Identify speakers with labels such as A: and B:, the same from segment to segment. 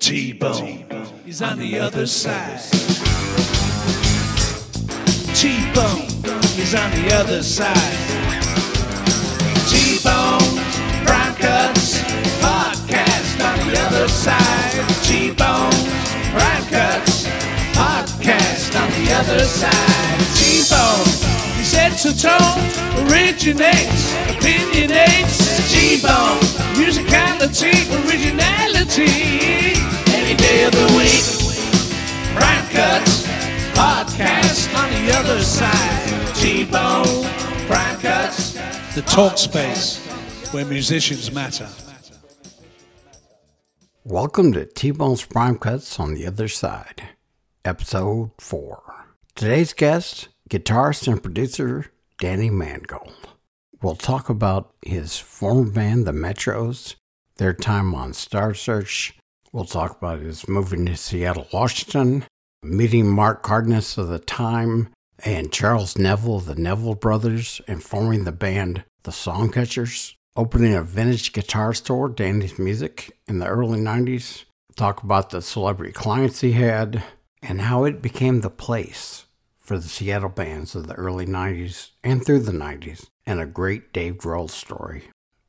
A: T-Bone is on the other side. T-Bone is on the other side. T-Bone, Prime Cuts, podcast on the other side. T-Bone, Prime Cuts, podcast on the other side. T-Bone, he sets the tone, originates, opinionates. T-Bone, musicality, originality. Any day of the week. Prime Cuts, podcast on the other side. T-Bone, Prime Cuts. The talk space where musicians matter.
B: Welcome to T-Bone's Prime Cuts on the Other Side, Episode 4. Today's guest, guitarist and producer Danny Mangold. We'll talk about his former band, the Metros, their time on Star Search. We'll talk about his moving to Seattle, Washington, meeting Mark Cardenas of the time, and Charles Neville of the Neville Brothers, and forming the band The Songcatchers, opening a vintage guitar store, Danny's Music, in the early 90s. Talk about the celebrity clients he had, and how it became the place for the Seattle bands of the early 90s and through the 90s, and a great Dave Grohl story.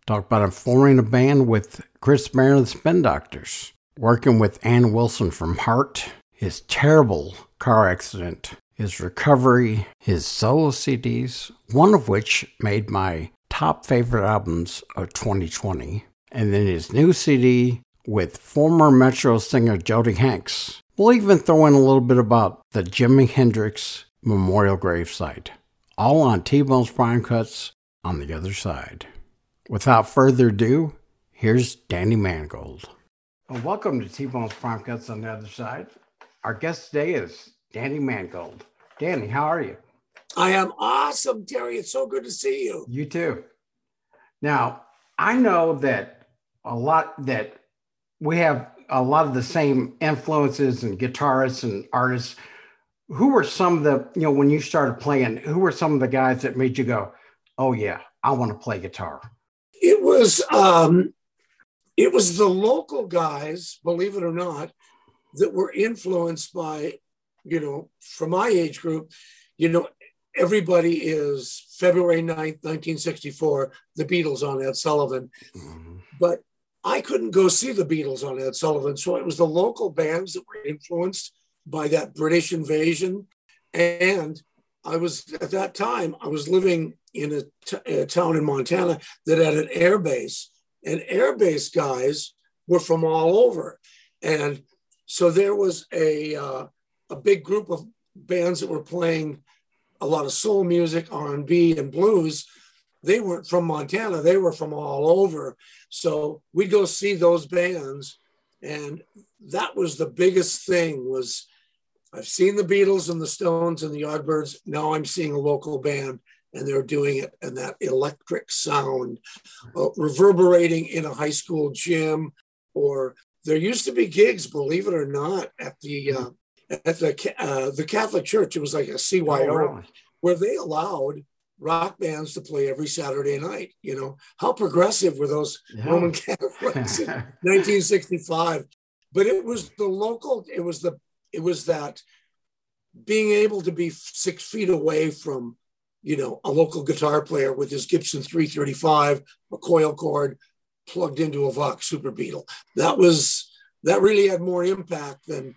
B: Talk about him forming a band with Chris Mayer of the Spin Doctors, working with Ann Wilson from Heart, his terrible car accident, his recovery, his solo CDs, one of which made my top favorite albums of 2020, and then his new CD with former Metro singer Jody Hanks. We'll even throw in a little bit about the Jimi Hendrix Memorial Gravesite, all on T-Bone's Prime Cuts on the other side. Without further ado, here's Danny Mangold. Well, welcome to T-Bone's Prime Cuts on the other side. Our guest today is Danny Mangold. Danny, how are you?
C: I am awesome, Terry. It's so good to see you.
B: You too. Now, I know that a lot that we have a lot of the same influences and guitarists and artists. Who were some of the, you know, when you started playing, who were some of the guys that made you go, oh yeah, I want to play guitar?
C: It was um, it was the local guys, believe it or not, that were influenced by, you know, from my age group, you know, everybody is February 9th, 1964, the Beatles on Ed Sullivan.
B: Mm-hmm.
C: But I couldn't go see the Beatles on Ed Sullivan. So it was the local bands that were influenced by that British invasion. And I was, at that time, I was living in a, t- a town in Montana that had an air base. And air base guys were from all over. And so there was a, uh, a big group of bands that were playing a lot of soul music, R&B, and blues. They weren't from Montana; they were from all over. So we'd go see those bands, and that was the biggest thing. Was I've seen the Beatles and the Stones and the Yardbirds. Now I'm seeing a local band, and they're doing it, and that electric sound uh, reverberating in a high school gym, or there used to be gigs, believe it or not, at the uh, at the uh, the Catholic Church. It was like a CYO
B: Oh, really?
C: where they allowed rock bands to play every Saturday night. You know how progressive were those
B: Yeah.
C: Roman Catholics in 1965? But it was the local. It was the it was that being able to be six feet away from you know a local guitar player with his Gibson 335, a coil cord plugged into a Vox Super Beetle. That was that really had more impact than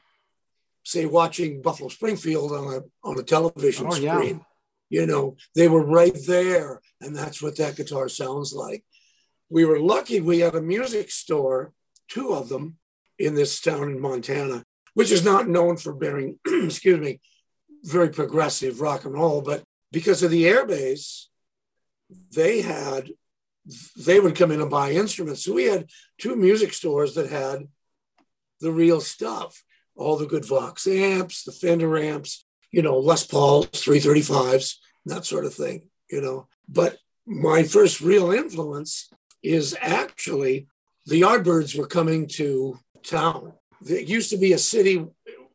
C: say watching Buffalo Springfield on a on a television
B: Oh, yeah.
C: screen. You know, they were right there, and that's what that guitar sounds like. We were lucky we had a music store, two of them, in this town in Montana, which is not known for bearing, excuse me, very progressive rock and roll, but because of the airbase, they had they would come in and buy instruments. So we had two music stores that had the real stuff, all the good Vox amps, the Fender amps, you know, Les Pauls, 335s, that sort of thing, you know. But my first real influence is actually the Yardbirds were coming to town. There used to be a city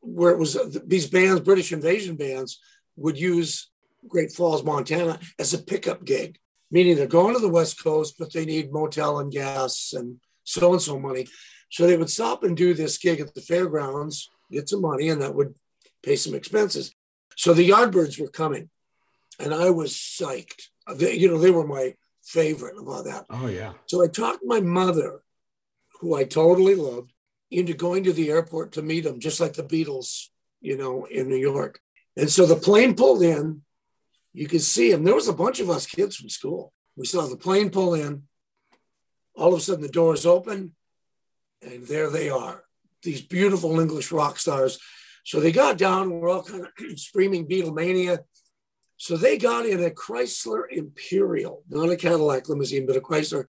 C: where it was these bands, British invasion bands, would use Great Falls, Montana as a pickup gig, meaning they're going to the West Coast, but they need motel and gas and so and so money. So they would stop and do this gig at the fairgrounds, get some money, and that would pay some expenses. So the Yardbirds were coming, and I was psyched. They, you know, they were my favorite of all that.
B: Oh yeah.
C: So I talked my mother, who I totally loved, into going to the airport to meet them, just like the Beatles, you know, in New York. And so the plane pulled in. You could see them. There was a bunch of us kids from school. We saw the plane pull in. All of a sudden, the doors open, and there they are, these beautiful English rock stars. So they got down. We're all kind of screaming Beatlemania. So they got in a Chrysler Imperial, not a Cadillac limousine, but a Chrysler.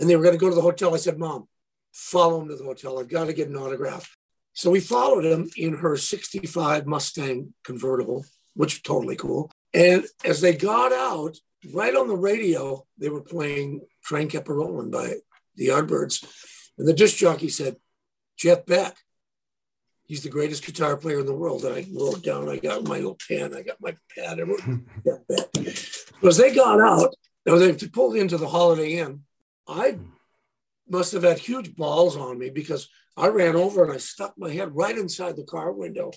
C: And they were going to go to the hotel. I said, Mom, follow him to the hotel. I've got to get an autograph. So we followed him in her 65 Mustang convertible, which is totally cool. And as they got out, right on the radio, they were playing Train Kept a Rolling by the Yardbirds. And the disc jockey said, Jeff Beck, he's the greatest guitar player in the world. And I wrote down, I got my little pen, I got my pad, I wrote Jeff Beck. So as they got out, know, they pulled into the Holiday Inn. I must have had huge balls on me because I ran over and I stuck my head right inside the car window.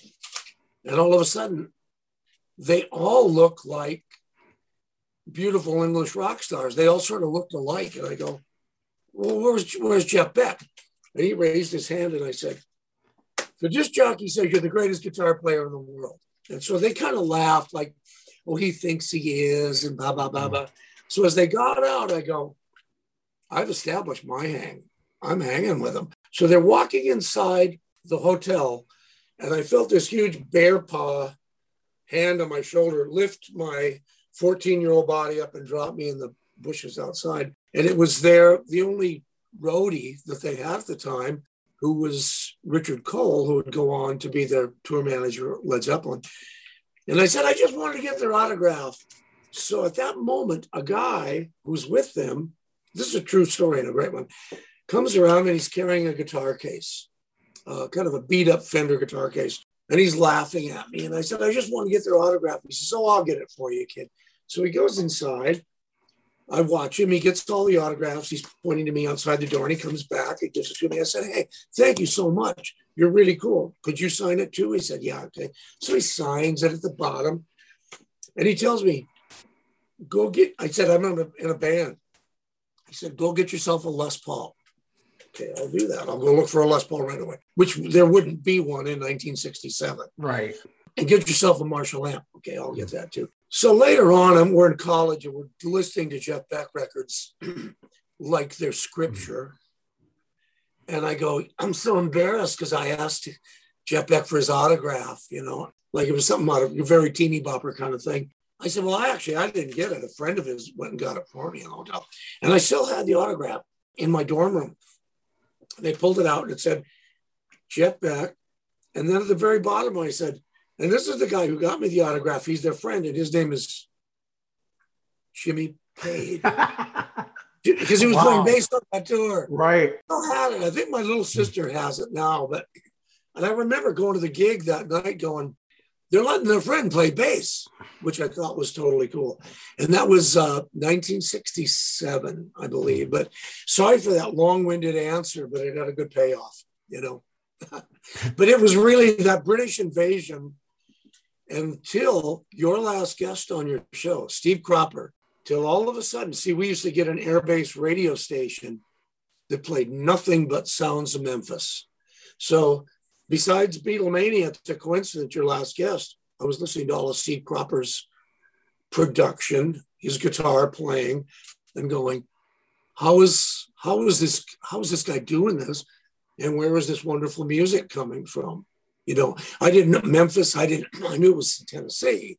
C: And all of a sudden, they all look like beautiful English rock stars. They all sort of looked alike. And I go, Well, where's, where's Jeff Beck? And he raised his hand and I said, The disc jockey says you're the greatest guitar player in the world. And so they kind of laughed, like, Oh, he thinks he is, and blah, blah, blah, mm. blah. So as they got out, I go, I've established my hang. I'm hanging with them. So they're walking inside the hotel, and I felt this huge bear paw hand on my shoulder lift my 14 year old body up and drop me in the bushes outside. And it was there, the only roadie that they had at the time, who was Richard Cole, who would go on to be their tour manager Led Zeppelin. And I said, I just wanted to get their autograph. So at that moment, a guy who's with them, this is a true story and a great one, comes around and he's carrying a guitar case, uh, kind of a beat up Fender guitar case. And he's laughing at me. And I said, I just want to get their autograph. He says, Oh, I'll get it for you, kid. So he goes inside. I watch him. He gets all the autographs. He's pointing to me outside the door and he comes back. He gives it to me. I said, Hey, thank you so much. You're really cool. Could you sign it too? He said, Yeah, okay. So he signs it at the bottom and he tells me, Go get, I said, I'm in a, in a band. He said, Go get yourself a Les Paul. Okay, I'll do that. I'll go look for a Les Paul right away, which there wouldn't be one in 1967.
B: Right.
C: And get yourself a Marshall amp. Okay, I'll get that too. So later on, I'm, we're in college and we're listening to Jeff Beck records like their scripture. And I go, I'm so embarrassed because I asked Jeff Beck for his autograph, you know, like it was something out of a very teeny bopper kind of thing. I said, well, I actually, I didn't get it. A friend of his went and got it for me in the hotel. And I still had the autograph in my dorm room. They pulled it out and it said, Jet Beck. And then at the very bottom, I said, and this is the guy who got me the autograph. He's their friend, and his name is Jimmy Page. Because he was
B: Wow.
C: playing bass on that tour.
B: right.
C: I had it. I think my little sister has it now. But and I remember going to the gig that night going, they're letting their friend play bass, which I thought was totally cool. And that was uh, 1967, I believe. But sorry for that long-winded answer, but it got a good payoff, you know. but it was really that British invasion until your last guest on your show, Steve Cropper, till all of a sudden, see, we used to get an air-based radio station that played nothing but sounds of Memphis. So besides Beatlemania, it's a coincidence your last guest. I was listening to all of Steve Cropper's production, his guitar playing, and going, how is how is this how is this guy doing this? And where is this wonderful music coming from? You know, I didn't know Memphis, I didn't I knew it was Tennessee,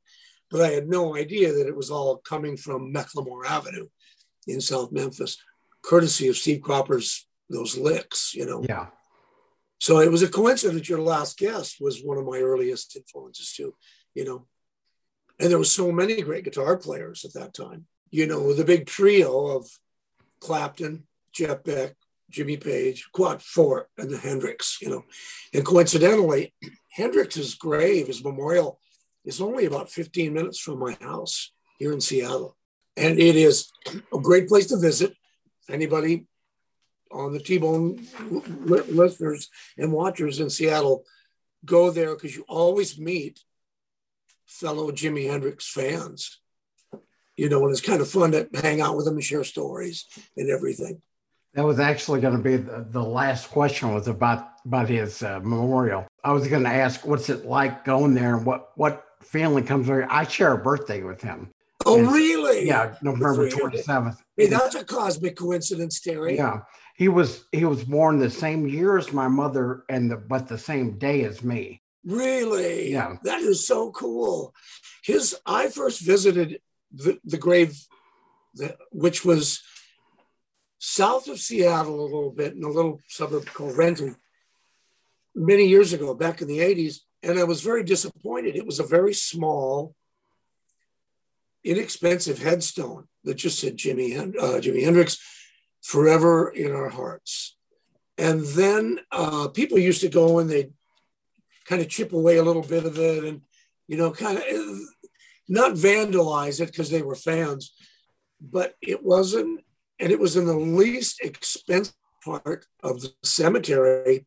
C: but I had no idea that it was all coming from McLemore Avenue in South Memphis, courtesy of Steve Cropper's those licks, you know.
B: Yeah.
C: So it was a coincidence that your last guest was one of my earliest influences too, you know. And there were so many great guitar players at that time. You know, the big trio of Clapton, Jeff Beck, Jimmy Page, Quad Four, and the Hendrix, you know. And coincidentally, Hendrix's grave, his memorial, is only about 15 minutes from my house here in Seattle. And it is a great place to visit. Anybody on the T-Bone listeners and watchers in Seattle, go there because you always meet fellow Jimi Hendrix fans. You know, and it's kind of fun to hang out with them and share stories and everything.
B: That was actually going to be the, the last question was about about his uh, memorial. I was going to ask, what's it like going there, and what what family comes there? I share a birthday with him.
C: Oh, and, really?
B: Yeah, November twenty seventh.
C: Hey, that's a cosmic coincidence, Terry.
B: Yeah, he was he was born the same year as my mother, and the but the same day as me.
C: Really?
B: Yeah.
C: That is so cool. His I first visited the, the grave, that, which was south of Seattle a little bit in a little suburb called Renton many years ago, back in the 80s. And I was very disappointed. It was a very small, inexpensive headstone that just said Jimmy, uh, Jimi Hendrix, forever in our hearts. And then uh, people used to go and they'd kind of chip away a little bit of it and, you know, kind of not vandalize it because they were fans, but it wasn't, and it was in the least expensive part of the cemetery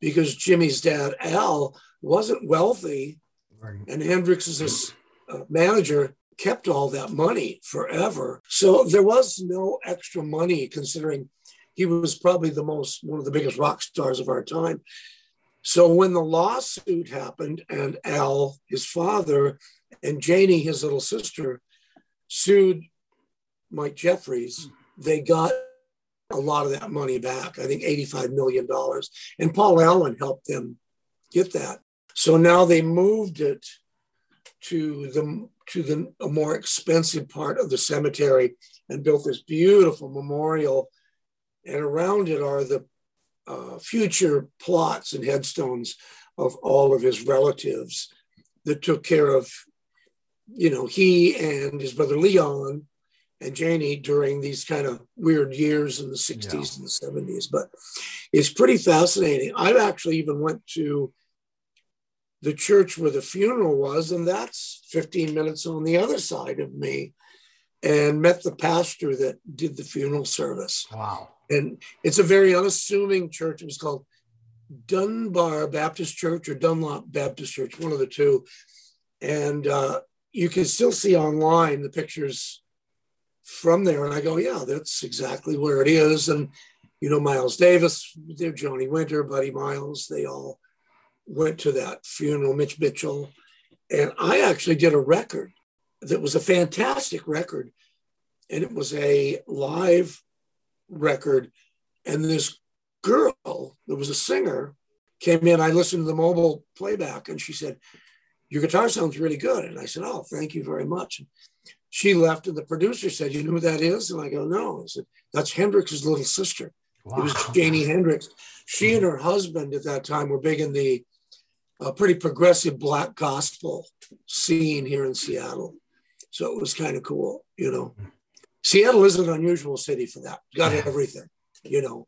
C: because Jimmy's dad, Al, wasn't wealthy. Right. And Hendrix's uh, manager kept all that money forever. So there was no extra money considering he was probably the most, one of the biggest rock stars of our time. So when the lawsuit happened and Al, his father, and Janie, his little sister, sued Mike Jeffries, they got a lot of that money back. I think $85 million. And Paul Allen helped them get that. So now they moved it to the to the a more expensive part of the cemetery and built this beautiful memorial. And around it are the uh, future plots and headstones of all of his relatives that took care of, you know, he and his brother Leon and Janie during these kind of weird years in the 60s yeah. and the 70s. But it's pretty fascinating. I've actually even went to the church where the funeral was, and that's 15 minutes on the other side of me, and met the pastor that did the funeral service.
B: Wow.
C: And it's a very unassuming church. It was called Dunbar Baptist Church or Dunlap Baptist Church, one of the two. And uh, you can still see online the pictures from there. And I go, yeah, that's exactly where it is. And, you know, Miles Davis, there, Johnny Winter, Buddy Miles, they all went to that funeral, Mitch Mitchell. And I actually did a record that was a fantastic record. And it was a live record. And this girl that was a singer came in. I listened to the mobile playback and she said, Your guitar sounds really good. And I said, Oh, thank you very much. And she left, and the producer said, You know who that is? And I go, No. I said, That's Hendrix's little sister. Wow. It was Janie Hendrix. She and her husband at that time were big in the uh, pretty progressive black gospel scene here in Seattle. So it was kind of cool, you know. Seattle is an unusual city for that. Got everything, you know.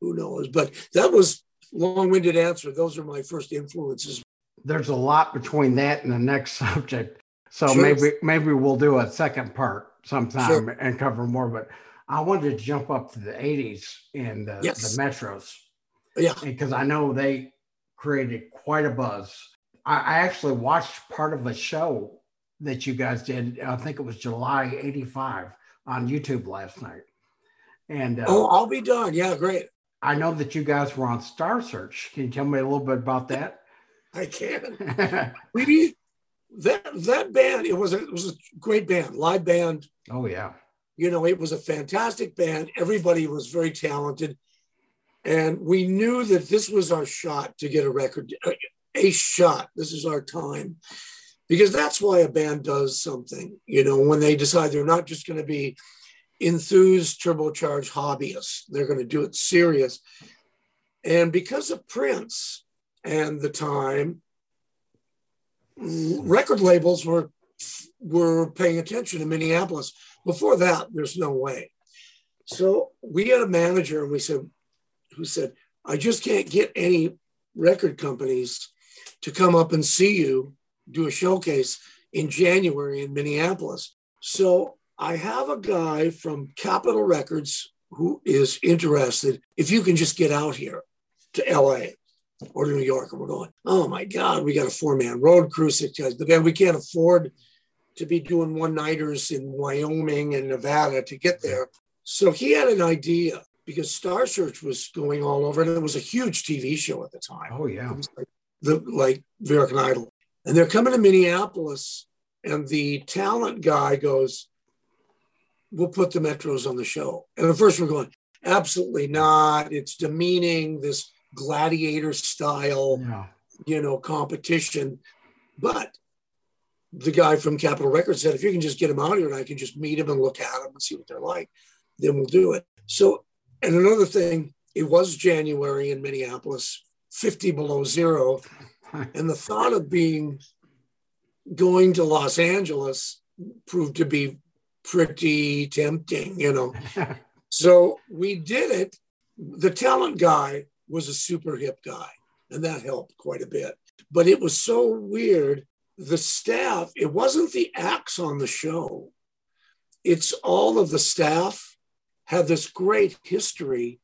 C: Who knows? But that was long-winded answer. Those are my first influences.
B: There's a lot between that and the next subject. So sure. maybe maybe we'll do a second part sometime sure. and cover more. But I wanted to jump up to the 80s in the, yes. the metros.
C: Yeah.
B: Because I know they created quite a buzz. I, I actually watched part of a show that you guys did. I think it was July 85 on YouTube last night. And uh,
C: oh, I'll be done. Yeah, great.
B: I know that you guys were on Star Search. Can you tell me a little bit about that?
C: I can. we that that band it was a, it was a great band, live band.
B: Oh yeah.
C: You know, it was a fantastic band. Everybody was very talented, and we knew that this was our shot to get a record, a, shot. This is our time because that's why a band does something, you know, when they decide they're not just going to be enthused, turbocharged hobbyists, they're going to do it serious. And because of Prince and the time, record labels were were paying attention to Minneapolis. Before that, there's no way. So we had a manager and we said, who said, I just can't get any record companies to come up and see you do a showcase in January in Minneapolis. So I have a guy from Capitol Records, who is interested, if you can just get out here to LA or to New York, and we're going, oh my God, we got a four man road crew, six guys. But then we can't afford to be doing one nighters in Wyoming and Nevada to get there. So he had an idea because Star Search was going all over, and it was a huge TV show at the time.
B: Oh yeah,
C: like the like American Idol, and they're coming to Minneapolis, and the talent guy goes, "We'll put the Metros on the show." And at first we're going, "Absolutely not! It's demeaning this gladiator style,
B: yeah.
C: you know, competition." But the guy from Capitol Records said, "If you can just get him out here, and I can just meet him and look at them and see what they're like, then we'll do it." So and another thing, it was January in Minneapolis, 50 below zero. And the thought of being going to Los Angeles proved to be pretty tempting, you know. so we did it. The talent guy was a super hip guy, and that helped quite a bit. But it was so weird. The staff, it wasn't the acts on the show, it's all of the staff have this great history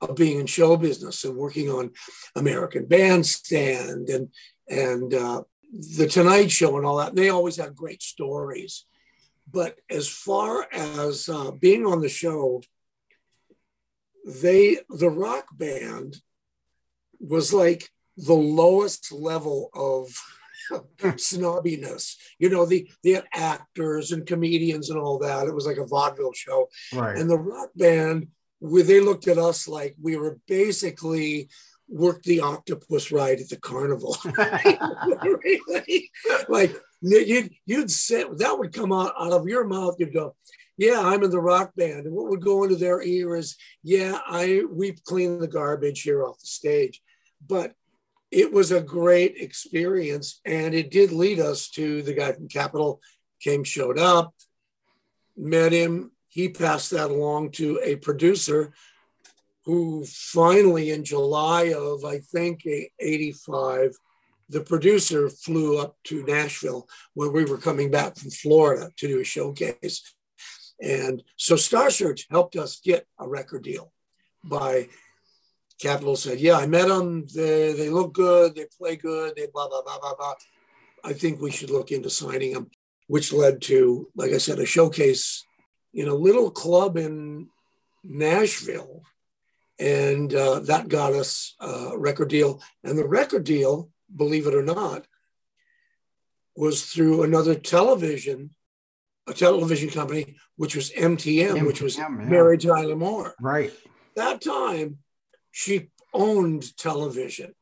C: of being in show business and working on American Bandstand and and uh, the Tonight Show and all that. They always have great stories. But as far as uh, being on the show, they the rock band was like the lowest level of snobbiness. You know, the had actors and comedians and all that. It was like a vaudeville show.
B: Right.
C: And the rock band, where they looked at us like we were basically worked the octopus ride at the carnival. really? Like you'd you'd say that would come out, out of your mouth, you'd go, Yeah, I'm in the rock band. And what would go into their ear is, yeah, I we clean the garbage here off the stage. But it was a great experience. And it did lead us to the guy from Capitol came, showed up, met him. He passed that along to a producer who finally, in July of, I think, 85, the producer flew up to Nashville when we were coming back from Florida to do a showcase. And so Star Search helped us get a record deal by Capitol said, "Yeah, I met them. They they look good. They play good. They blah blah blah blah blah. I think we should look into signing them." Which led to, like I said, a showcase in a little club in Nashville, and uh, that got us a record deal. And the record deal, believe it or not, was through another television, a television company, which was MTM, MTM which was yeah. Mary Tyler Moore.
B: Right.
C: That time she owned television.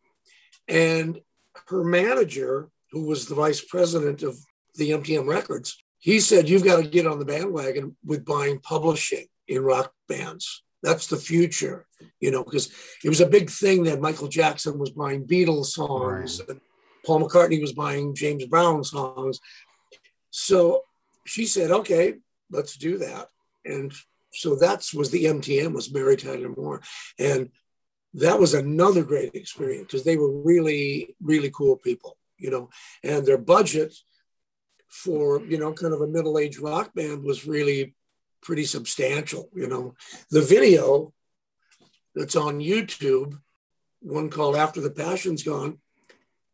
C: And her manager, who was the vice president of the MTM Records, he said, You've got to get on the bandwagon with buying publishing in rock bands. That's the future, you know, because it was a big thing that Michael Jackson was buying Beatles songs right. and Paul McCartney was buying James Brown songs. So she said, Okay, let's do that. And so that was the MTM was Mary Tyler Moore. And that was another great experience because they were really, really cool people, you know, and their budget for, you know, kind of a middle aged rock band was really pretty substantial, you know. The video that's on YouTube, one called After the Passion's Gone,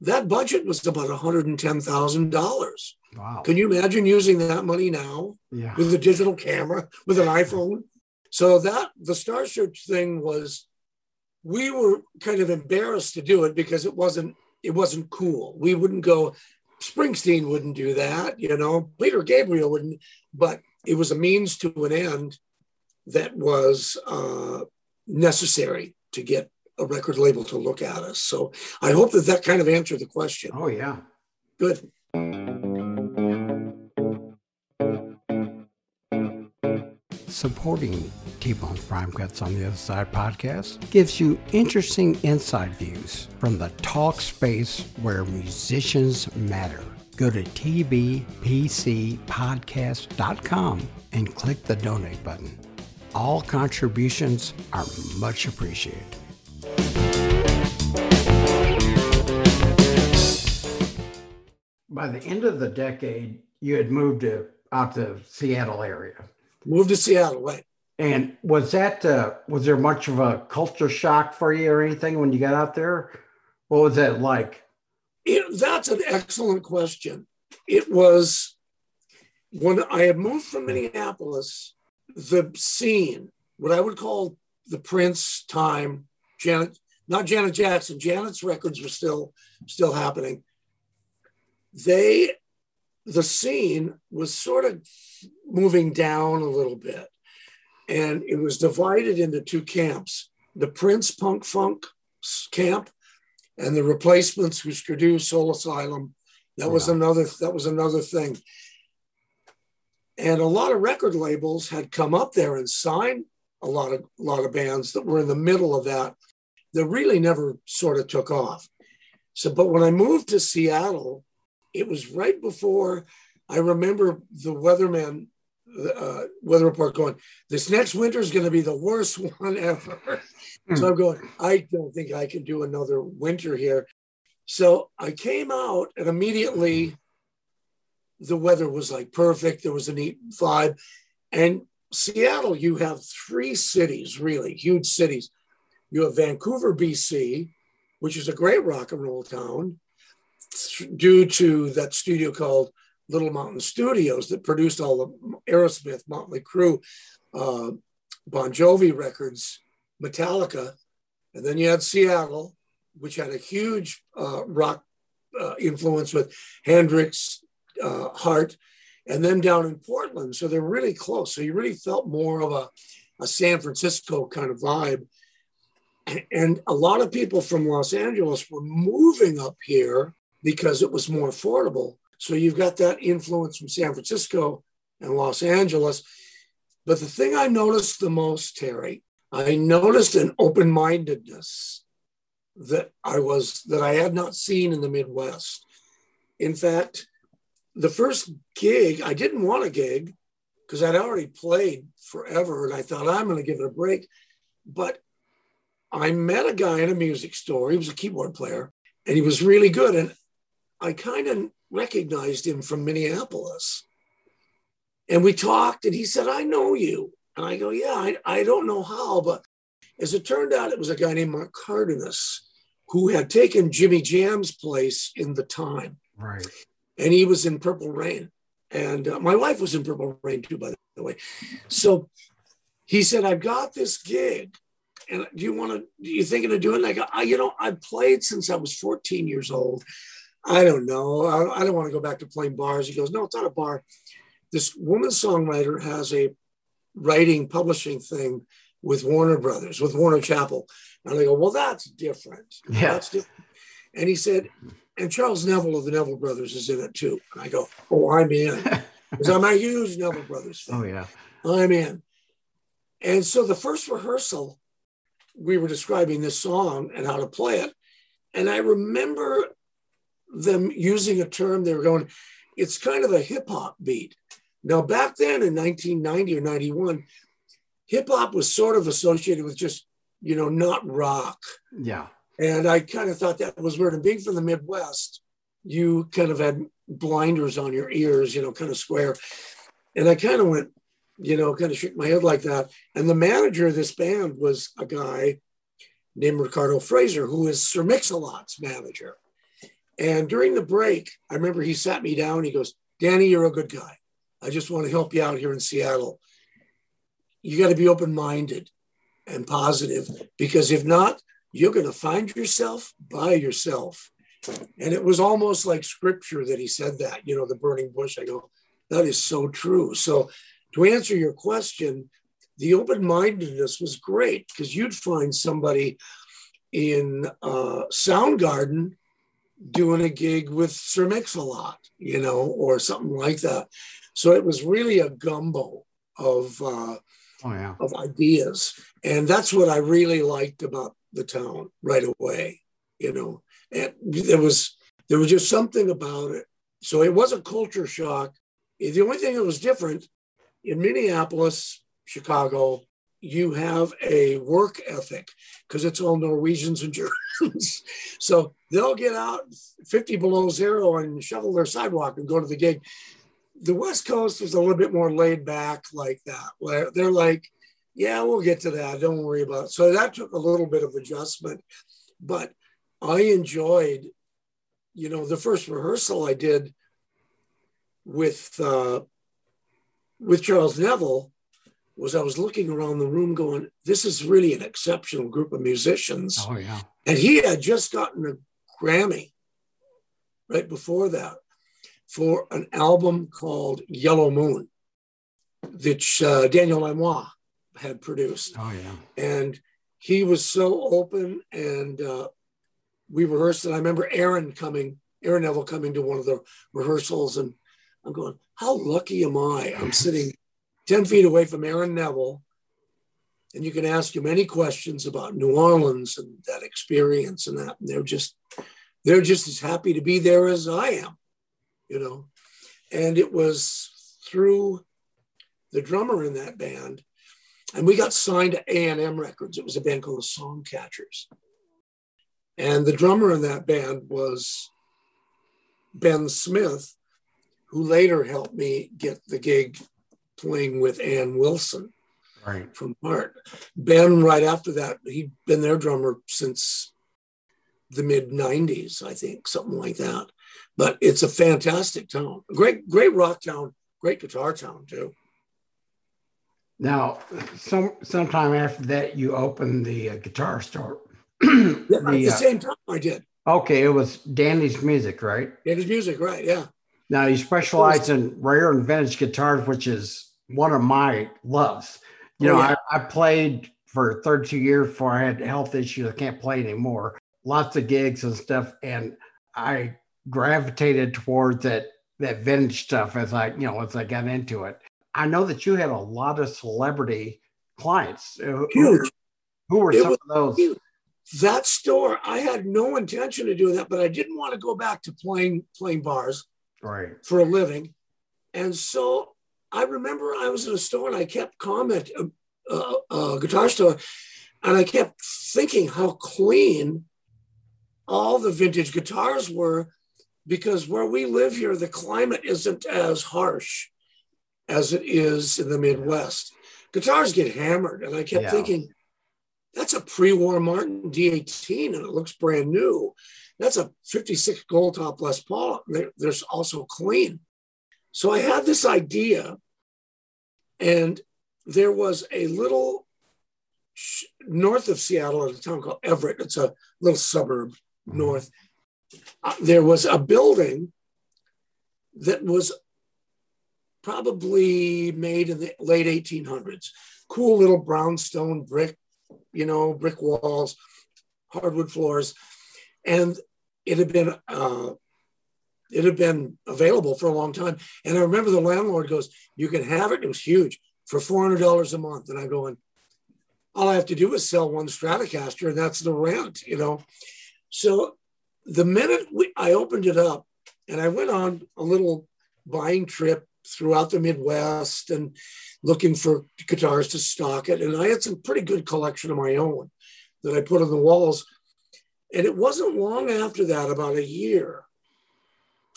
C: that budget was about $110,000.
B: Wow.
C: Can you imagine using that money now
B: yeah.
C: with a digital camera, with an iPhone? So that the Star Search thing was we were kind of embarrassed to do it because it wasn't it wasn't cool. We wouldn't go. Springsteen wouldn't do that, you know. Peter Gabriel wouldn't, but it was a means to an end that was uh, necessary to get a record label to look at us. So I hope that that kind of answered the question.
B: Oh yeah,
C: good.
B: Supporting T Bone's Prime Cuts on the Other Side podcast gives you interesting inside views from the talk space where musicians matter. Go to tbpcpodcast.com and click the donate button. All contributions are much appreciated. By the end of the decade, you had moved to, out to Seattle area
C: moved to Seattle, right?
B: And was that uh, was there much of a culture shock for you or anything when you got out there? What was that like?
C: It, that's an excellent question. It was when I had moved from Minneapolis, the scene, what I would call the Prince time, Janet, not Janet Jackson, Janet's records were still still happening. They the scene was sort of moving down a little bit. And it was divided into two camps the Prince Punk Funk camp and the replacements who produced Soul Asylum. That was another that was another thing. And a lot of record labels had come up there and signed a lot of a lot of bands that were in the middle of that that really never sort of took off. So, but when I moved to Seattle, it was right before I remember the weatherman uh, weather report going, this next winter is going to be the worst one ever. Mm. So I'm going, I don't think I can do another winter here. So I came out and immediately the weather was like perfect. There was a neat vibe. And Seattle, you have three cities, really huge cities. You have Vancouver, BC, which is a great rock and roll town due to that studio called Little Mountain Studios that produced all the Aerosmith, Motley Crue, uh, Bon Jovi records, Metallica. And then you had Seattle, which had a huge uh, rock uh, influence with Hendrix, uh, Heart, and then down in Portland. So they're really close. So you really felt more of a, a San Francisco kind of vibe. And a lot of people from Los Angeles were moving up here because it was more affordable. So you've got that influence from San Francisco and Los Angeles. But the thing I noticed the most, Terry, I noticed an open mindedness that I was that I had not seen in the Midwest. In fact, the first gig, I didn't want a gig because I'd already played forever and I thought I'm going to give it a break. But I met a guy in a music store. He was a keyboard player and he was really good. And I kind of recognized him from Minneapolis. And we talked, and he said, I know you. And I go, Yeah, I, I don't know how. But as it turned out, it was a guy named Mark Cardenas who had taken Jimmy Jam's place in the time.
B: Right.
C: And he was in Purple Rain. And uh, my wife was in Purple Rain too, by the way. So he said, I've got this gig. And do you want to, you thinking of doing it? I go, I, you know, I've played since I was 14 years old. I don't know. I, I don't want to go back to playing bars. He goes, no, it's not a bar. This woman songwriter has a writing publishing thing with Warner Brothers, with Warner Chappell. And I go, well, that's different.
B: Yeah.
C: That's different. And he said, and Charles Neville of the Neville Brothers is in it too. And I go, oh, I'm in. Because I'm a huge Neville Brothers fan.
B: Oh, yeah.
C: I'm in. And so the first rehearsal, we were describing this song and how to play it. And I remember them using a term they were going, it's kind of a hip hop beat. Now, back then in 1990 or 91, hip hop was sort of associated with just, you know, not rock.
B: Yeah.
C: And I kind of thought that was weird. And being from the Midwest, you kind of had blinders on your ears, you know, kind of square. And I kind of went, you know, kind of shook my head like that. And the manager of this band was a guy named Ricardo Fraser, who is Sir Mix-a-Lot's manager. And during the break, I remember he sat me down. He goes, Danny, you're a good guy. I just want to help you out here in Seattle. You got to be open minded and positive because if not, you're going to find yourself by yourself. And it was almost like scripture that he said that, you know, the burning bush. I go, that is so true. So, to answer your question, the open mindedness was great because you'd find somebody in uh, Soundgarden doing a gig with Sir Mix-a-Lot, you know, or something like that. So it was really a gumbo of uh,
B: oh, yeah.
C: of ideas, and that's what I really liked about the town right away. You know, and there was there was just something about it. So it was a culture shock. The only thing that was different in Minneapolis, Chicago, you have a work ethic because it's all Norwegians and Germans. so they'll get out 50 below zero and shovel their sidewalk and go to the gig. The West Coast is a little bit more laid back like that, where they're like, Yeah, we'll get to that. Don't worry about it. So that took a little bit of adjustment, but I enjoyed, you know, the first rehearsal I did with uh, with Charles Neville was I was looking around the room going, this is really an exceptional group of musicians.
B: Oh yeah.
C: And he had just gotten a Grammy right before that for an album called Yellow Moon, which uh, Daniel Lanois had produced.
B: Oh yeah.
C: And he was so open and uh, we rehearsed and I remember Aaron coming, Aaron Neville coming to one of the rehearsals and I'm going, how lucky am I? I'm sitting 10 feet away from Aaron Neville and you can ask him any questions about New Orleans and that experience and that. And they're just, they're just as happy to be there as I am, you know. And it was through the drummer in that band, and we got signed to A&M Records. It was a band called the Songcatchers. And the drummer in that band was Ben Smith, who later helped me get the gig playing with Ann Wilson
B: Right.
C: from Heart. Ben, right after that, he'd been their drummer since the mid 90s, I think, something like that. But it's a fantastic town. Great, great rock town, great guitar town, too.
B: Now, some sometime after that, you opened the uh, guitar store.
C: Yeah, at
B: The,
C: the
B: uh,
C: same time I did.
B: okay, it was Danny's Music, right?
C: It is music, right? Yeah.
B: Now you specialize in rare and vintage guitars, which is one of my loves. You
C: Oh,
B: know,
C: yeah.
B: I, I played for 32 years before I had health issues. I can't play anymore. Lots of gigs and stuff, and I gravitated towards that that vintage stuff as I, you know, as I got into it. I know that you had a lot of celebrity clients. Uh, Who,
C: Huge.
B: who were
C: It
B: some of those?
C: huge. That store, I had no intention of doing that, but I didn't want to go back to playing playing bars.
B: Right.
C: for a living. And so I remember I was in a store and I kept comment, uh, uh, uh, guitar store, and I kept thinking how clean all the vintage guitars were because where we live here, the climate isn't as harsh as it is in the Midwest. Guitars get hammered. And I kept
B: Yeah.
C: thinking, that's a pre war Martin D18 and it looks brand new. That's a 56 gold top Les Paul. They're, they're also clean. So I had this idea, and there was a little sh- north of Seattle at a town called Everett. It's a little suburb north. Uh, there was a building that was probably made in the late 1800s. Cool little brownstone brick, you know, brick walls, hardwood floors, and it had been uh, it had been available for a long time. And I remember the landlord goes, "You can have it." It was huge for four hundred dollars a month, and I go, "And all I have to do is sell one Stratocaster, and that's the rent," you know. So the minute we, I opened it up, and I went on a little buying trip throughout the Midwest and looking for guitars to stock it, and I had some pretty good collection of my own that I put on the walls. And it wasn't long after that, about a year,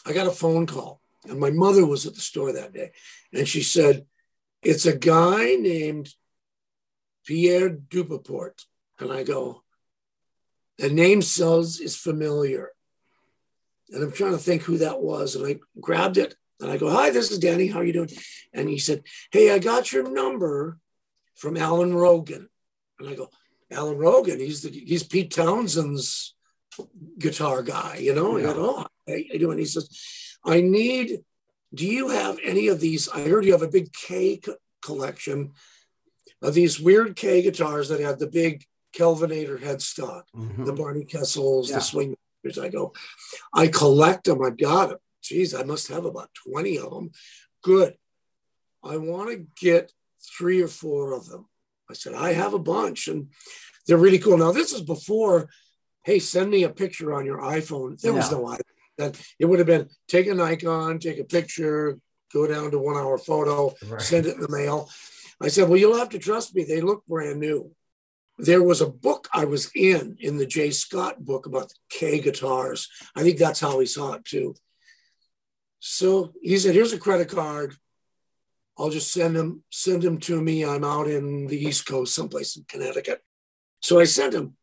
C: I got a phone call. And my mother was at the store that day. And she said, It's a guy named Pierre de Beauport. And I go, The name sounds is familiar. And I'm trying to think who that was. And I grabbed it and I go, Hi, this is Danny. How are you doing? And he said, Hey, I got your number from Alan Rogan. And I go, Alan Rogan, he's the he's Pete Townshend's guitar guy, you know.
B: Yeah.
C: I go, oh, how you doing? He says, I need. Do you have any of these? I heard you have a big Kay co- collection of these weird Kay guitars that have the big Kelvinator headstock,
B: Mhm.
C: the Barney Kessels,
B: Yeah.
C: the Swing. I go, I collect them. I've got them. Geez, I must have about 20 of them. Good. I want to get three or four of them. I said, I have a bunch and they're really cool. Now, this is before, hey, send me a picture on your iPhone. There was
B: Yeah.
C: no iPhone. That it would have been take a Nikon, take a picture, go down to one hour photo,
B: Right.
C: send it in the mail. I said, Well, you'll have to trust me. They look brand new. There was a book I was in, in the Jay Scott book about the Kay guitars. I think that's how he saw it too. So he said, Here's a credit card. I'll just send them send them to me. I'm out in the East Coast, someplace in Connecticut. So I sent them,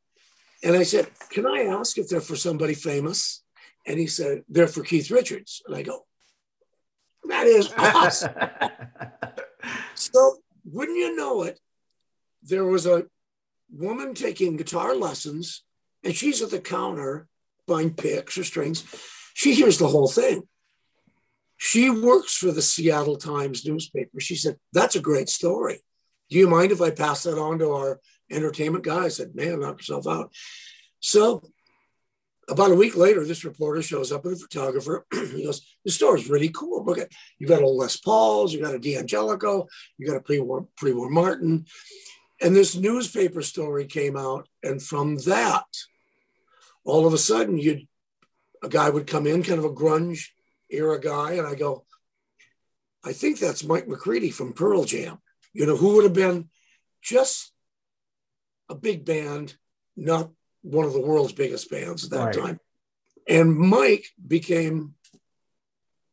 C: and I said, "Can I ask if they're for somebody famous?" And he said, "They're for Keith Richards." And I go, "That is awesome." so wouldn't you know it, there was a woman taking guitar lessons, and she's at the counter buying picks or strings. She hears the whole thing. She works for the Seattle Times newspaper. She said, That's a great story. Do you mind if I pass that on to our entertainment guy? I said, Man, knock yourself out. So about a week later, this reporter shows up with a photographer. he goes, "The store is really cool. Look at you got a Les Pauls, you got a D'Angelico, you got a pre-war pre-war Martin, and this newspaper story came out, and from that, all of a sudden, you'd a guy would come in, kind of a grunge era guy, and I go, I think that's Mike McCready from Pearl Jam. You know, who would have been just a big band, not one of the world's biggest bands at that right. time. And Mike became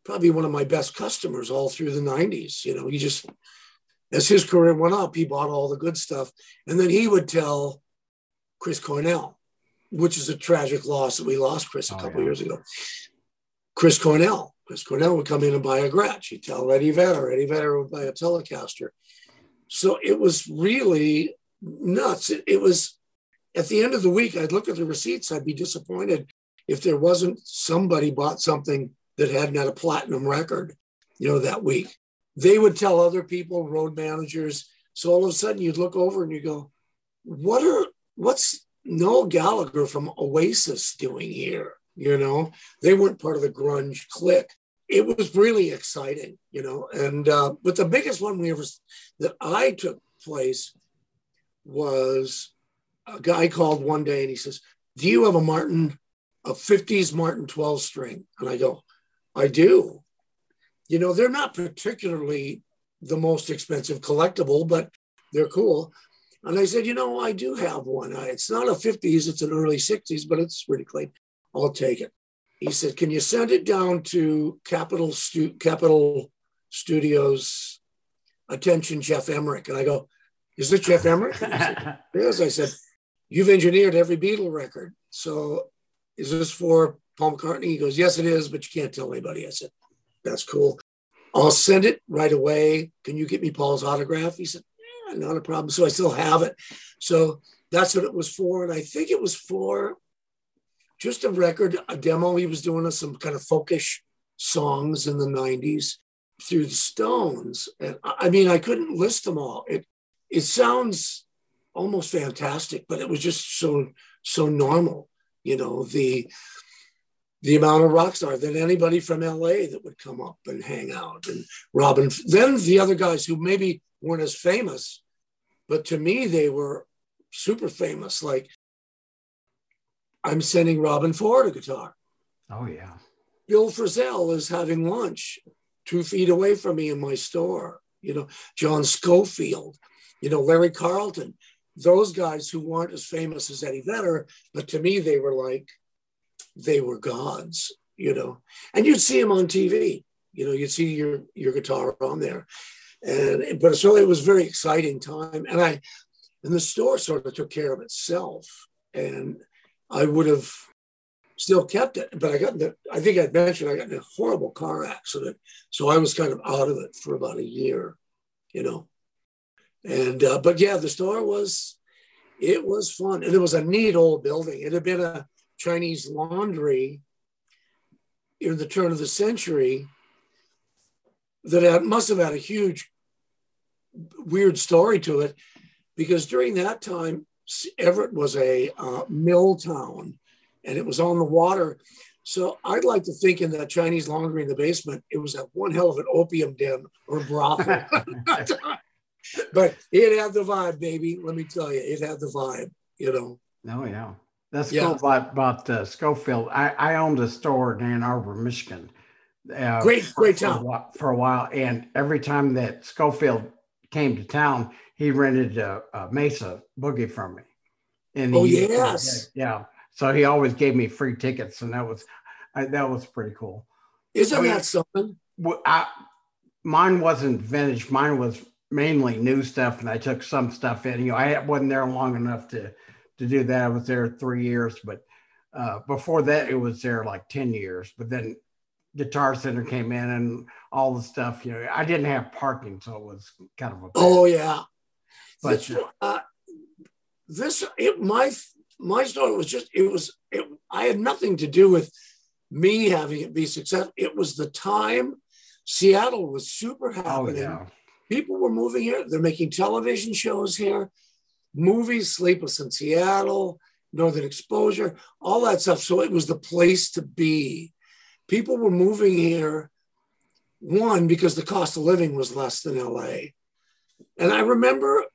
C: probably one of my best customers all through the 90s. You know, he just, as his career went up, he bought all the good stuff. And then he would tell Chris Cornell, which is a tragic loss that we lost Chris a oh, couple yeah. years ago. Chris Cornell. Chris Cornell would come in and buy a Gretsch. He'd tell Eddie Vedder. Eddie Vedder would buy a Telecaster. So it was really nuts. It, it was at the end of the week, I'd look at the receipts. I'd be disappointed if there wasn't somebody bought something that hadn't had a platinum record, you know, that week. They would tell other people, road managers. So all of a sudden you'd look over and you go, what are, what's Noel Gallagher from Oasis doing here? you know they weren't part of the grunge clique it was really exciting you know and uh, but the biggest one we ever that i took place was a guy called one day and he says do you have a martin a 50s martin 12 string and i go i do you know they're not particularly the most expensive collectible but they're cool and I said, you know, I do have one. It's not a 50s, it's an early 60s, but it's pretty clean. I'll take it. He said, Can you send it down to Capital, Stu- Capitol Studios? Attention, Geoff Emerick. And I go, Is it Geoff Emerick? Said, yes. I said, You've engineered every Beatle record. So is this for Paul McCartney? He goes, Yes, it is, but you can't tell anybody. I said, That's cool. I'll send it right away. Can you get me Paul's autograph? He said, yeah, Not a problem. So I still have it. So that's what it was for. And I think it was for just a record, a demo. He was doing some kind of folkish songs in the 90s through the Stones. And I mean, I couldn't list them all. It it sounds almost fantastic, but it was just so so normal, you know, the the amount of rock stars than anybody from LA that would come up and hang out. And Robin, then the other guys who maybe weren't as famous, but to me they were super famous, like I'm sending Robben Ford a guitar.
B: Oh, yeah.
C: Bill Frisell is having lunch two feet away from me in my store. You know, John Scofield, you know, Larry Carlton, those guys who weren't as famous as Eddie Vedder, but to me, they were like, they were gods, you know. And you'd see them on TV, you know, you'd see your, your guitar on there. And, but so it was very exciting time. And I, and the store sort of took care of itself. And I would have still kept it. But I got the, I think I mentioned I got in a horrible car accident. So I was kind of out of it for about a year, you know. And, uh, but yeah, the store was, it was fun. And it was a neat old building. It had been a Chinese laundry in the turn of the century that had, must have had a huge, weird story to it because during that time, Everett was a uh, mill town and it was on the water. So I'd like to think in that Chinese laundry in the basement, it was a one hell of an opium den or brothel. but it had the vibe, baby. Let me tell you, it had the vibe, you know.
B: Oh, yeah. That's yeah. cool about, about uh, Scofield. I, I owned a store in Ann Arbor, Michigan.
C: Uh, great, great town.
B: For, for, a while. And every time that Scofield came to town, he rented a, a Mesa boogie from me.
C: And oh yes,
B: yeah. So he always gave me free tickets, and that was I, that was pretty cool.
C: Isn't I mean, that something?
B: I, mine wasn't vintage. Mine was mainly new stuff, and I took some stuff in. You know, I wasn't there long enough to to do that. I was there three years, but uh, before that, it was there like ten years. But then Guitar Center came in, and all the stuff. You know, I didn't have parking, so it was kind of a.
C: Oh yeah,
B: But-
C: this, uh, this it, my my story was just it was it, I had nothing to do with me having it be successful. It was the time Seattle was super
B: oh
C: happening.
B: yeah,
C: people were moving here. They're making television shows here, movies, Sleepless in Seattle, Northern Exposure, all that stuff. So it was the place to be. People were moving here, one, because the cost of living was less than LA. And I remember,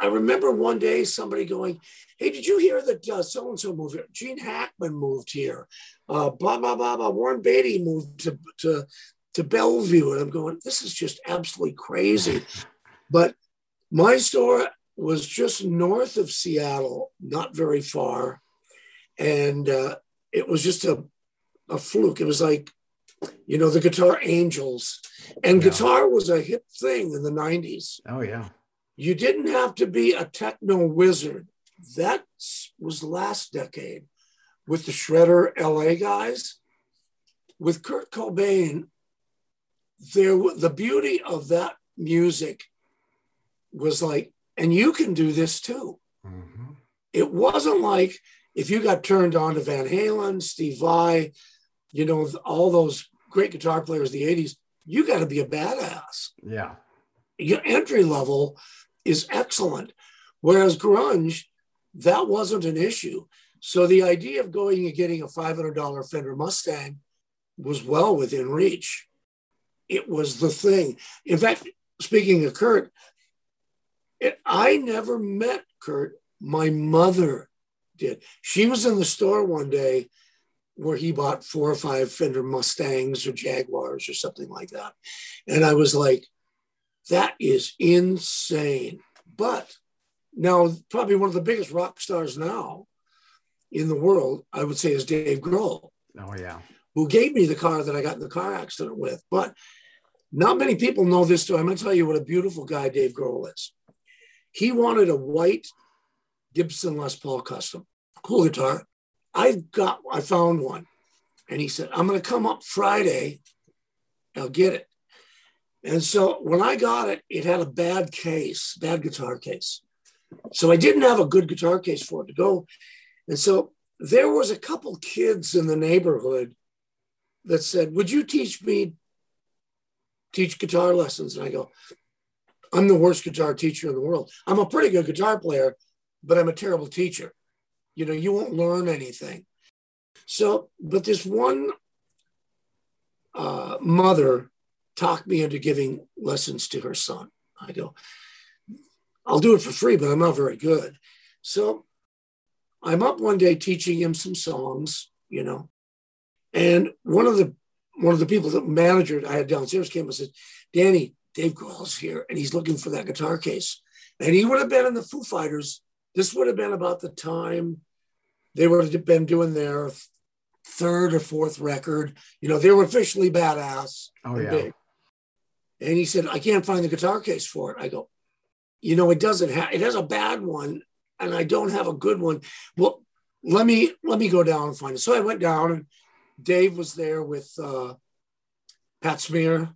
C: I remember one day somebody going, Hey, did you hear that so and so moved here? Gene Hackman moved here. Uh, blah, blah, blah, blah. Warren Beatty moved to, to to Bellevue. And I'm going, this is just absolutely crazy. But my store was just north of Seattle, not very far. And uh, it was just a, a fluke. It was like, you know, the Guitar Angels. And
B: Yeah.
C: guitar was a hip thing in the 90s.
B: oh yeah,
C: You didn't have to be a techno wizard. That was last decade with the Shredder LA guys. With Kurt Cobain, there the beauty of that music was like, and you can do this too.
B: Mhm.
C: It wasn't like if you got turned on to Van Halen, Steve Vai, you know, all those great guitar players of the 80s, you got to be a badass
B: yeah,
C: your entry level is excellent. Whereas grunge, that wasn't an issue. So the idea of going and getting a $500 Fender Mustang was well within reach. It was the thing. In fact, speaking of Kurt, it, I never met Kurt. My mother did. She was in the store one day where he bought four or five Fender Mustangs or Jaguars or something like that. And I was like, that is insane. But now, probably one of the biggest rock stars now in the world, I would say, is Dave Grohl,
B: oh yeah,
C: who gave me the car that I got in the car accident with. But not many people know this story. I'm going to tell you what a beautiful guy Dave Grohl is. He wanted a white Gibson Les Paul custom, cool guitar. I got, I found one, and he said, "I'm going to come up Friday. I'll get it." And so when I got it, it had a bad case, bad guitar case. So I didn't have a good guitar case for it to go. And so there was a couple kids in the neighborhood that said, Would you teach me teach guitar lessons? And I go, I'm the worst guitar teacher in the world. I'm a pretty good guitar player, but I'm a terrible teacher. You know, you won't learn anything. So, but this one uh, mother talked me into giving lessons to her son. I go, I'll do it for free, but I'm not very good. So I'm up one day teaching him some songs, you know, and one of the one of the people, that manager I had downstairs came and said, Danny, Dave Grohl's here and he's looking for that guitar case. And he would have been in the Foo Fighters. This would have been about the time they would have been doing their third or fourth record. You know, they were officially badass
B: oh
C: and
B: yeah,
C: big. And he said, I can't find the guitar case for it. I go, you know, it doesn't have, it has a bad one and I don't have a good one. Well, let me, let me go down and find it. So I went down and Dave was there with uh, Pat Smear.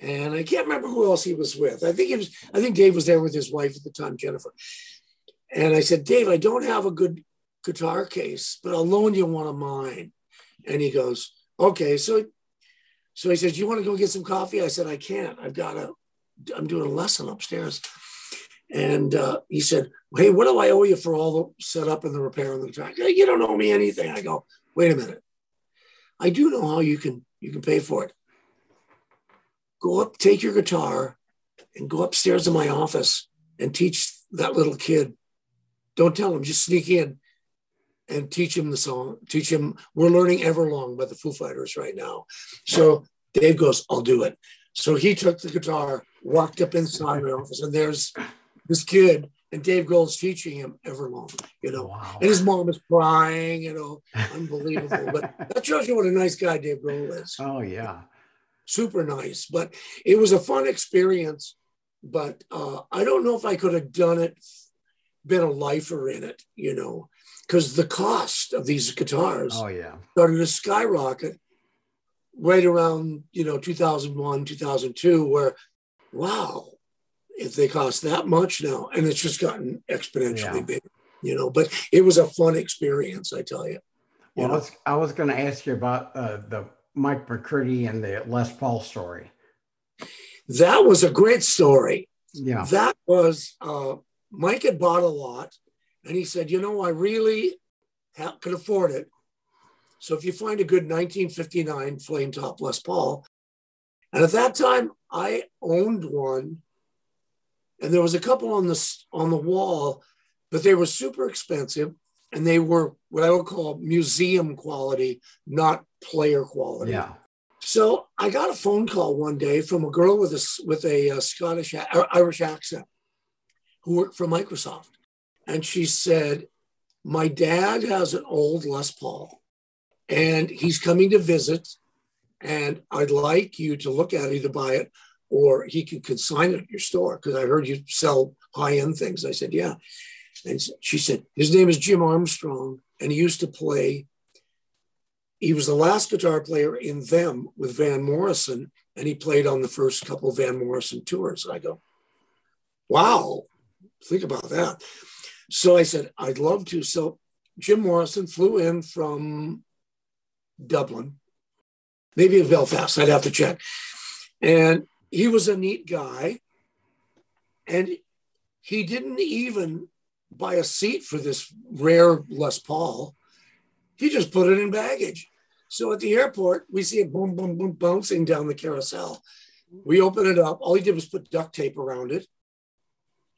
C: And I can't remember who else he was with. I think he was, I think Dave was there with his wife at the time, Jennifer. And I said, Dave, I don't have a good guitar case, but I'll loan you one of mine. And he goes, okay. So so he says, "You want to go get some coffee?" I said, "I can't. I've got a. I'm doing a lesson upstairs." And uh, he said, "Hey, what do I owe you for all the setup and the repair and the track?" You don't owe me anything. I go, "Wait a minute. I do know how you can you can pay for it. Go up, take your guitar, and go upstairs to my office and teach that little kid. Don't tell him. Just sneak in." And teach him the song. Teach him. We're learning Everlong by the Foo Fighters right now. So Dave goes, I'll do it. So he took the guitar, walked up inside my office, and there's this kid, and Dave Grohl's teaching him ever Everlong, you know.
B: wow,
C: And his mom is crying, you know, unbelievable. but that shows you what a nice guy Dave Grohl is.
B: oh yeah.
C: super nice. But it was a fun experience. But uh, I don't know if I could have done it, been a lifer in it, you know, because the cost of these guitars
B: Oh yeah.
C: started to skyrocket right around you know 2001 2002 where wow if they cost that much now and it's just gotten exponentially
B: Yeah.
C: bigger you know but it was a fun experience i tell you You
B: Well,
C: know?
B: I was, I was going to ask you about uh, the Mike McCready and the Les Paul story.
C: that was a great story
B: Yeah.
C: that was uh, mike had bought a lot and he said you know i really ha- could afford it so if you find a good 1959 flame top les paul and at that time i owned one and there was a couple on the on the wall but they were super expensive and they were what i would call museum quality not player quality
B: Yeah.
C: so I got a phone call one day from a girl with a with a, uh Scottish or Irish accent who worked for Microsoft, and she said, "My dad has an old Les Paul, and he's coming to visit, and I'd like you to look at it, either buy it or he can consign it at your store because I heard you sell high end things." I said, "Yeah," and she said, "His name is Jim Armstrong, and he used to play." he was the last guitar player in them with Van Morrison, and he played on the first couple Van Morrison tours. And I go, wow, think about that. So I said, I'd love to. So Jim Morrison flew in from Dublin, maybe in Belfast, I'd have to check. And he was a neat guy. And he didn't even buy a seat for this rare Les Paul. He just put it in baggage. So at the airport, we see it boom, boom, boom, bouncing down the carousel. We open it up. All he did was put duct tape around it,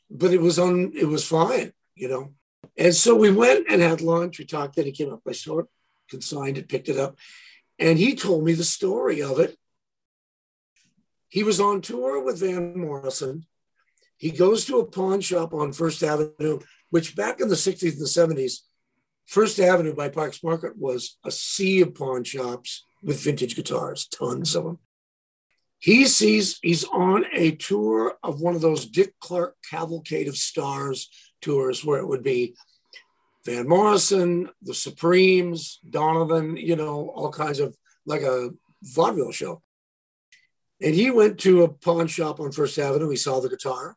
C: but it was on. It was fine, you know. And so we went and had lunch. We talked. Then he came up my store, consigned it, picked it up, and he told me the story of it. He was on tour with Van Morrison. He goes to a pawn shop on First Avenue, which back in the 60s and the 70s, First Avenue by Parks Market was a sea of pawn shops with vintage guitars, tons of them. He sees he's on a tour of one of those Dick Clark Cavalcade of Stars tours where it would be Van Morrison, the Supremes, Donovan, you know, all kinds of like a vaudeville show. And he went to a pawn shop on First Avenue. He saw the guitar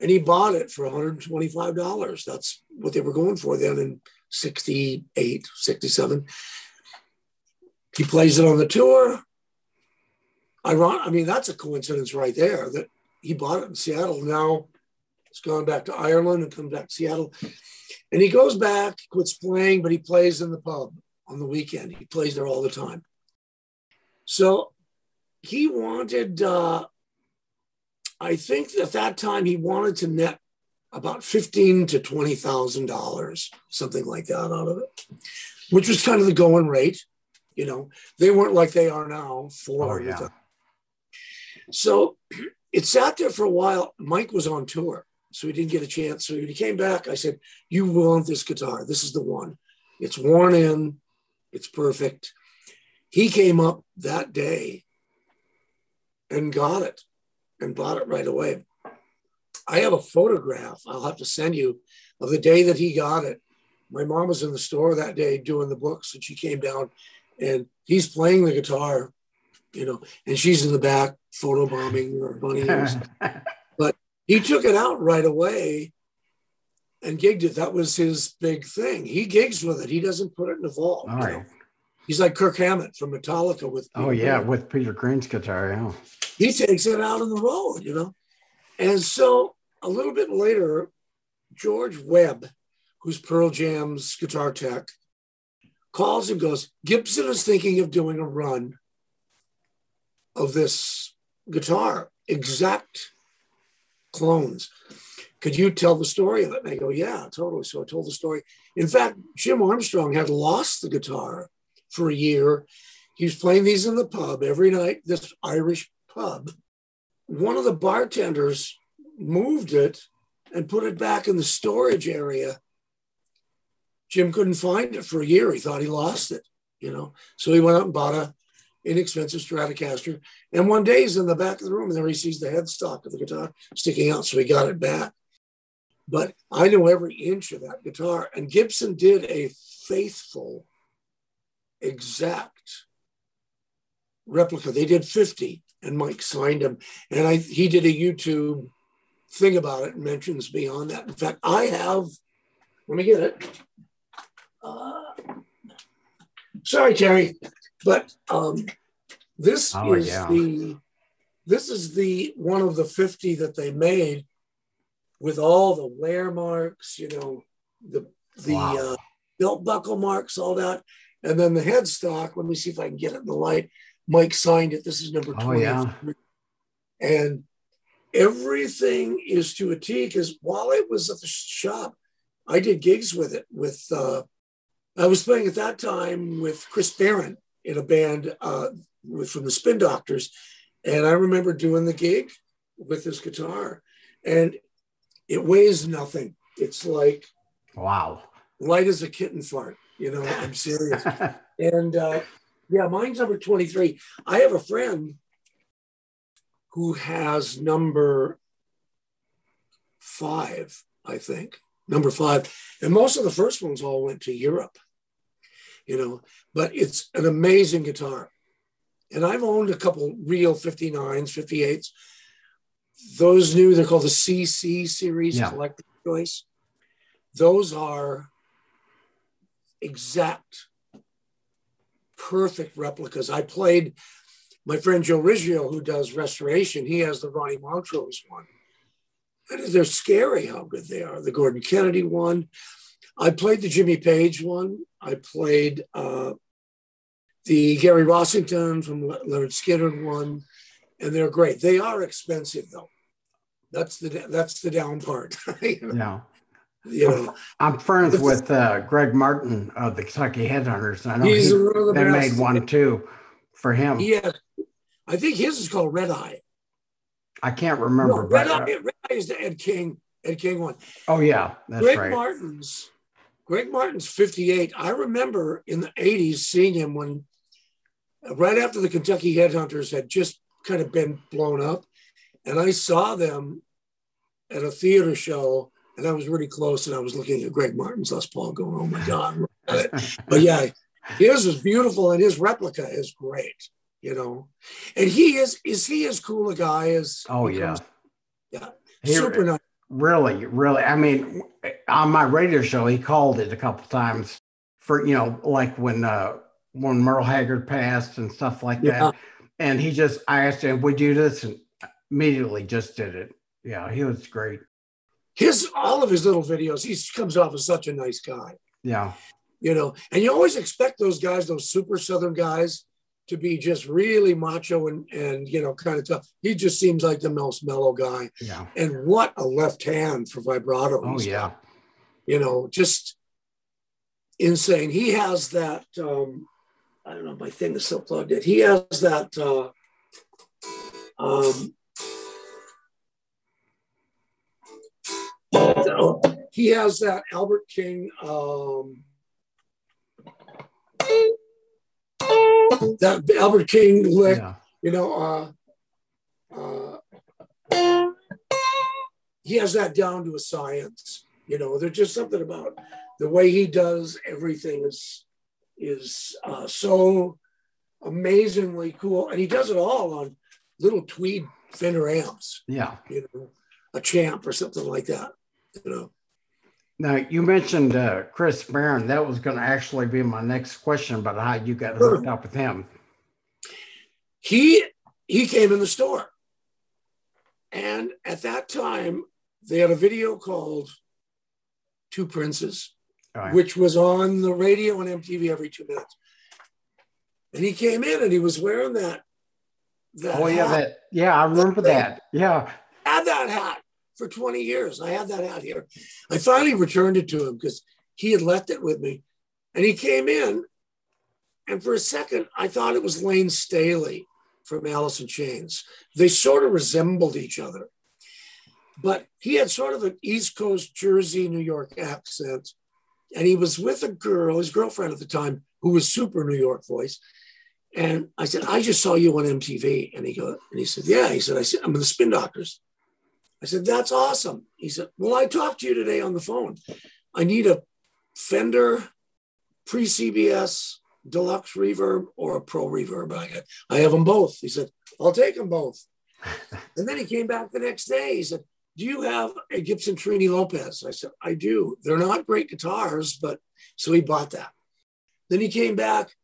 C: and he bought it for $125. That's what they were going for then in 68, 67. He plays it on the tour. Iron, I mean, that's a coincidence right there that he bought it in Seattle. Now it's gone back to Ireland and come back to Seattle. And he goes back, quits playing, but he plays in the pub on the weekend. He plays there all the time. So he wanted, uh, I think at that time he wanted to net about fifteen to twenty thousand dollars, something like that, out of it, which was kind of the going rate. You know, they weren't like they are now.
B: Oh
C: Four
B: yeah.
C: so it sat there for a while. Mike was on tour, so he didn't get a chance. So when he came back, I said, You want this guitar. This is the one. It's worn in, it's perfect. He came up that day and got it and bought it right away. I have a photograph I'll have to send you of the day that he got it. My mom was in the store that day doing the books, and she came down and he's playing the guitar, you know, and she's in the back photobombing her bunny ears. But he took it out right away and gigged it. That was his big thing. He gigs with it. He doesn't put it in a vault.
B: All
C: you
B: right.
C: know. He's like Kirk Hammett from Metallica with
B: Oh yeah,
C: Green.
B: with Peter Green's guitar. Yeah.
C: he takes it out on the road, you know. And so a little bit later, George Webb, who's Pearl Jam's guitar tech, calls and goes, Gibson is thinking of doing a run of this guitar, exact clones. Could you tell the story of it? And I go, yeah, totally. So I told the story. In fact, Jim Armstrong had lost the guitar for a year. He was playing these in the pub every night, this Irish pub. One of the bartenders moved it and put it back in the storage area. Jim couldn't find it for a year. He thought he lost it, you know. So he went out and bought a inexpensive Stratocaster. And one day he's in the back of the room and there he sees the headstock of the guitar sticking out. So he got it back. But I know every inch of that guitar. And Gibson did a faithful, exact replica. They did 50 and Mike signed them. And I he did a YouTube thing about it and mentions me on that. In fact, I have, let me get it. Uh, sorry, Terry, but um, this
B: Oh,
C: is
B: yeah.
C: the this is the one of the 50 that they made with all the wear marks, you know, the the
B: Wow.
C: uh, belt buckle marks, all that. And then the headstock, let me see if I can get it in the light. Mike signed it. This is number
B: Oh,
C: 20.
B: yeah.
C: And everything is to a T because while it was at the shop, I did gigs with it. With uh, I was playing at that time with Chris Barron in a band uh, with, from the Spin Doctors, and I remember doing the gig with this guitar, and it weighs nothing. It's like
B: Wow.
C: light as a kitten fart. You know, I'm serious. And uh, yeah, mine's number 23. I have a friend who has number five, I think, number five. And most of the first ones all went to Europe, you know, but it's an amazing guitar. And I've owned a couple real 59s, 58s. Those new, they're called the CC series,
B: Yeah.
C: collector choice. Those are exact perfect replicas. I played my friend Joe Riggio, who does restoration. He has the Ronnie Montrose one. They're scary how good they are. The Gordon Kennedy one. I played the Jimmy Page one. I played uh, the Gary Rossington from Lynyrd Skynyrd one, and they're great. They are expensive though. That's the that's the down part. you know,
B: Yeah.
C: You know.
B: I'm friends with uh, Greg Martin of the Kentucky Headhunters. I know
C: he's
B: he,
C: the
B: they made one too for him.
C: Yeah, I think his is called Red Eye.
B: I can't
C: No,
B: remember,
C: Red
B: but
C: Eye, Red Eye is the Ed King, Ed King one.
B: oh yeah, that's
C: Greg
B: right.
C: Martin's, Greg Martin's 58. I remember in the 80s seeing him when, right after the Kentucky Headhunters had just kind of been blown up. And I saw them at a theater show, and I was really close, and I was looking at Greg Martin's Les Paul going, oh my God. look at it." But yeah, his is beautiful, and his replica is great, you know. And he is, is he as cool a guy as
B: oh yeah,
C: yeah,
B: He-
C: super nice.
B: really, really. I mean, on my radio show, he called it a couple times for you know, like when uh, when Merle Haggard passed and stuff like
C: Yeah.
B: that. And he just, I asked him, "Would you do this?" And immediately just did it. Yeah, he was great.
C: His all of his little videos, he comes off as such a nice guy,
B: Yeah,
C: you know. And you always expect those guys, those super southern guys, to be just really macho and and you know kind of tough. He just seems like the most mellow guy.
B: yeah.
C: And what a left hand for vibrato!
B: Oh yeah,
C: got. you know, just insane. He has that. um I don't know, my thing is still plugged in. He has that. uh um he has that Albert King. Um, that Albert King lick,
B: yeah.
C: you know, uh, uh, he has that down to a science. You know, there's just something about the way he does everything is is uh, so amazingly cool, and he does it all on little tweed Fender amps.
B: Yeah.
C: You know, a champ or something like that. You know,
B: Now you mentioned uh, Chris Barron. That was going to actually be my next question about how you got
C: Sure.
B: hooked up with him.
C: he he came in the store, and at that time they had a video called Two Princes.
B: Right.
C: which was on the radio and MTV every two minutes. And he came in and he was wearing that. that
B: oh yeah,
C: hat.
B: that yeah, I remember that. Yeah,
C: had that hat for 20 years. I had that out here. I finally returned it to him because he had left it with me. And he came in, and for a second, I thought it was Layne Staley from Alice in Chains. They sort of resembled each other. But he had sort of an East Coast Jersey, New York accent. And he was with a girl, his girlfriend at the time, who was super New York voice. And I said, I just saw you on MTV. And he goes, and he said, Yeah. He said, I said, I'm in the Spin Doctors. I said, That's awesome. He said, Well, I talked to you today on the phone. I need a Fender pre CBS deluxe reverb or a pro reverb. I, got, I have them both. He said, I'll take them both. and then he came back the next day. He said, Do you have a Gibson Trini Lopez? I said, I do. They're not great guitars, but so he bought that. Then he came back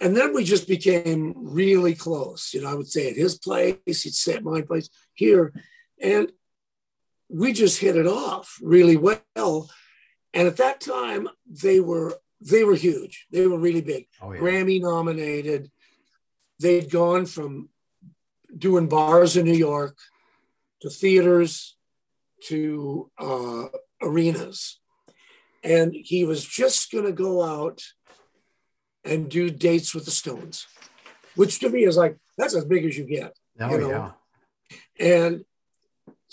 C: and then we just became really close. You know, I would say at his place, he'd stay at my place here. And we just hit it off really well. And at that time, they were they were huge. They were really big. Oh, yeah. Grammy nominated. They'd gone from doing bars in New York to theaters to uh, arenas. And he was just going to go out and do dates with the Stones, which to me is like, that's as big as you get. Oh, you know? yeah. And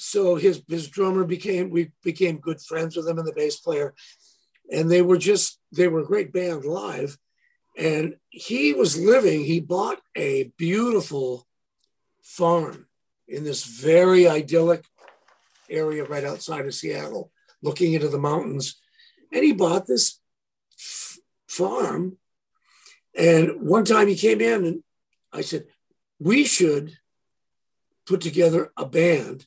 C: so his his drummer became we became good friends with him and the bass player. And they were just they were a great band live. And he was living he bought a beautiful farm in this very idyllic area right outside of seattle looking into the mountains. And he bought this f- farm. And one time he came in and i said we should put together a band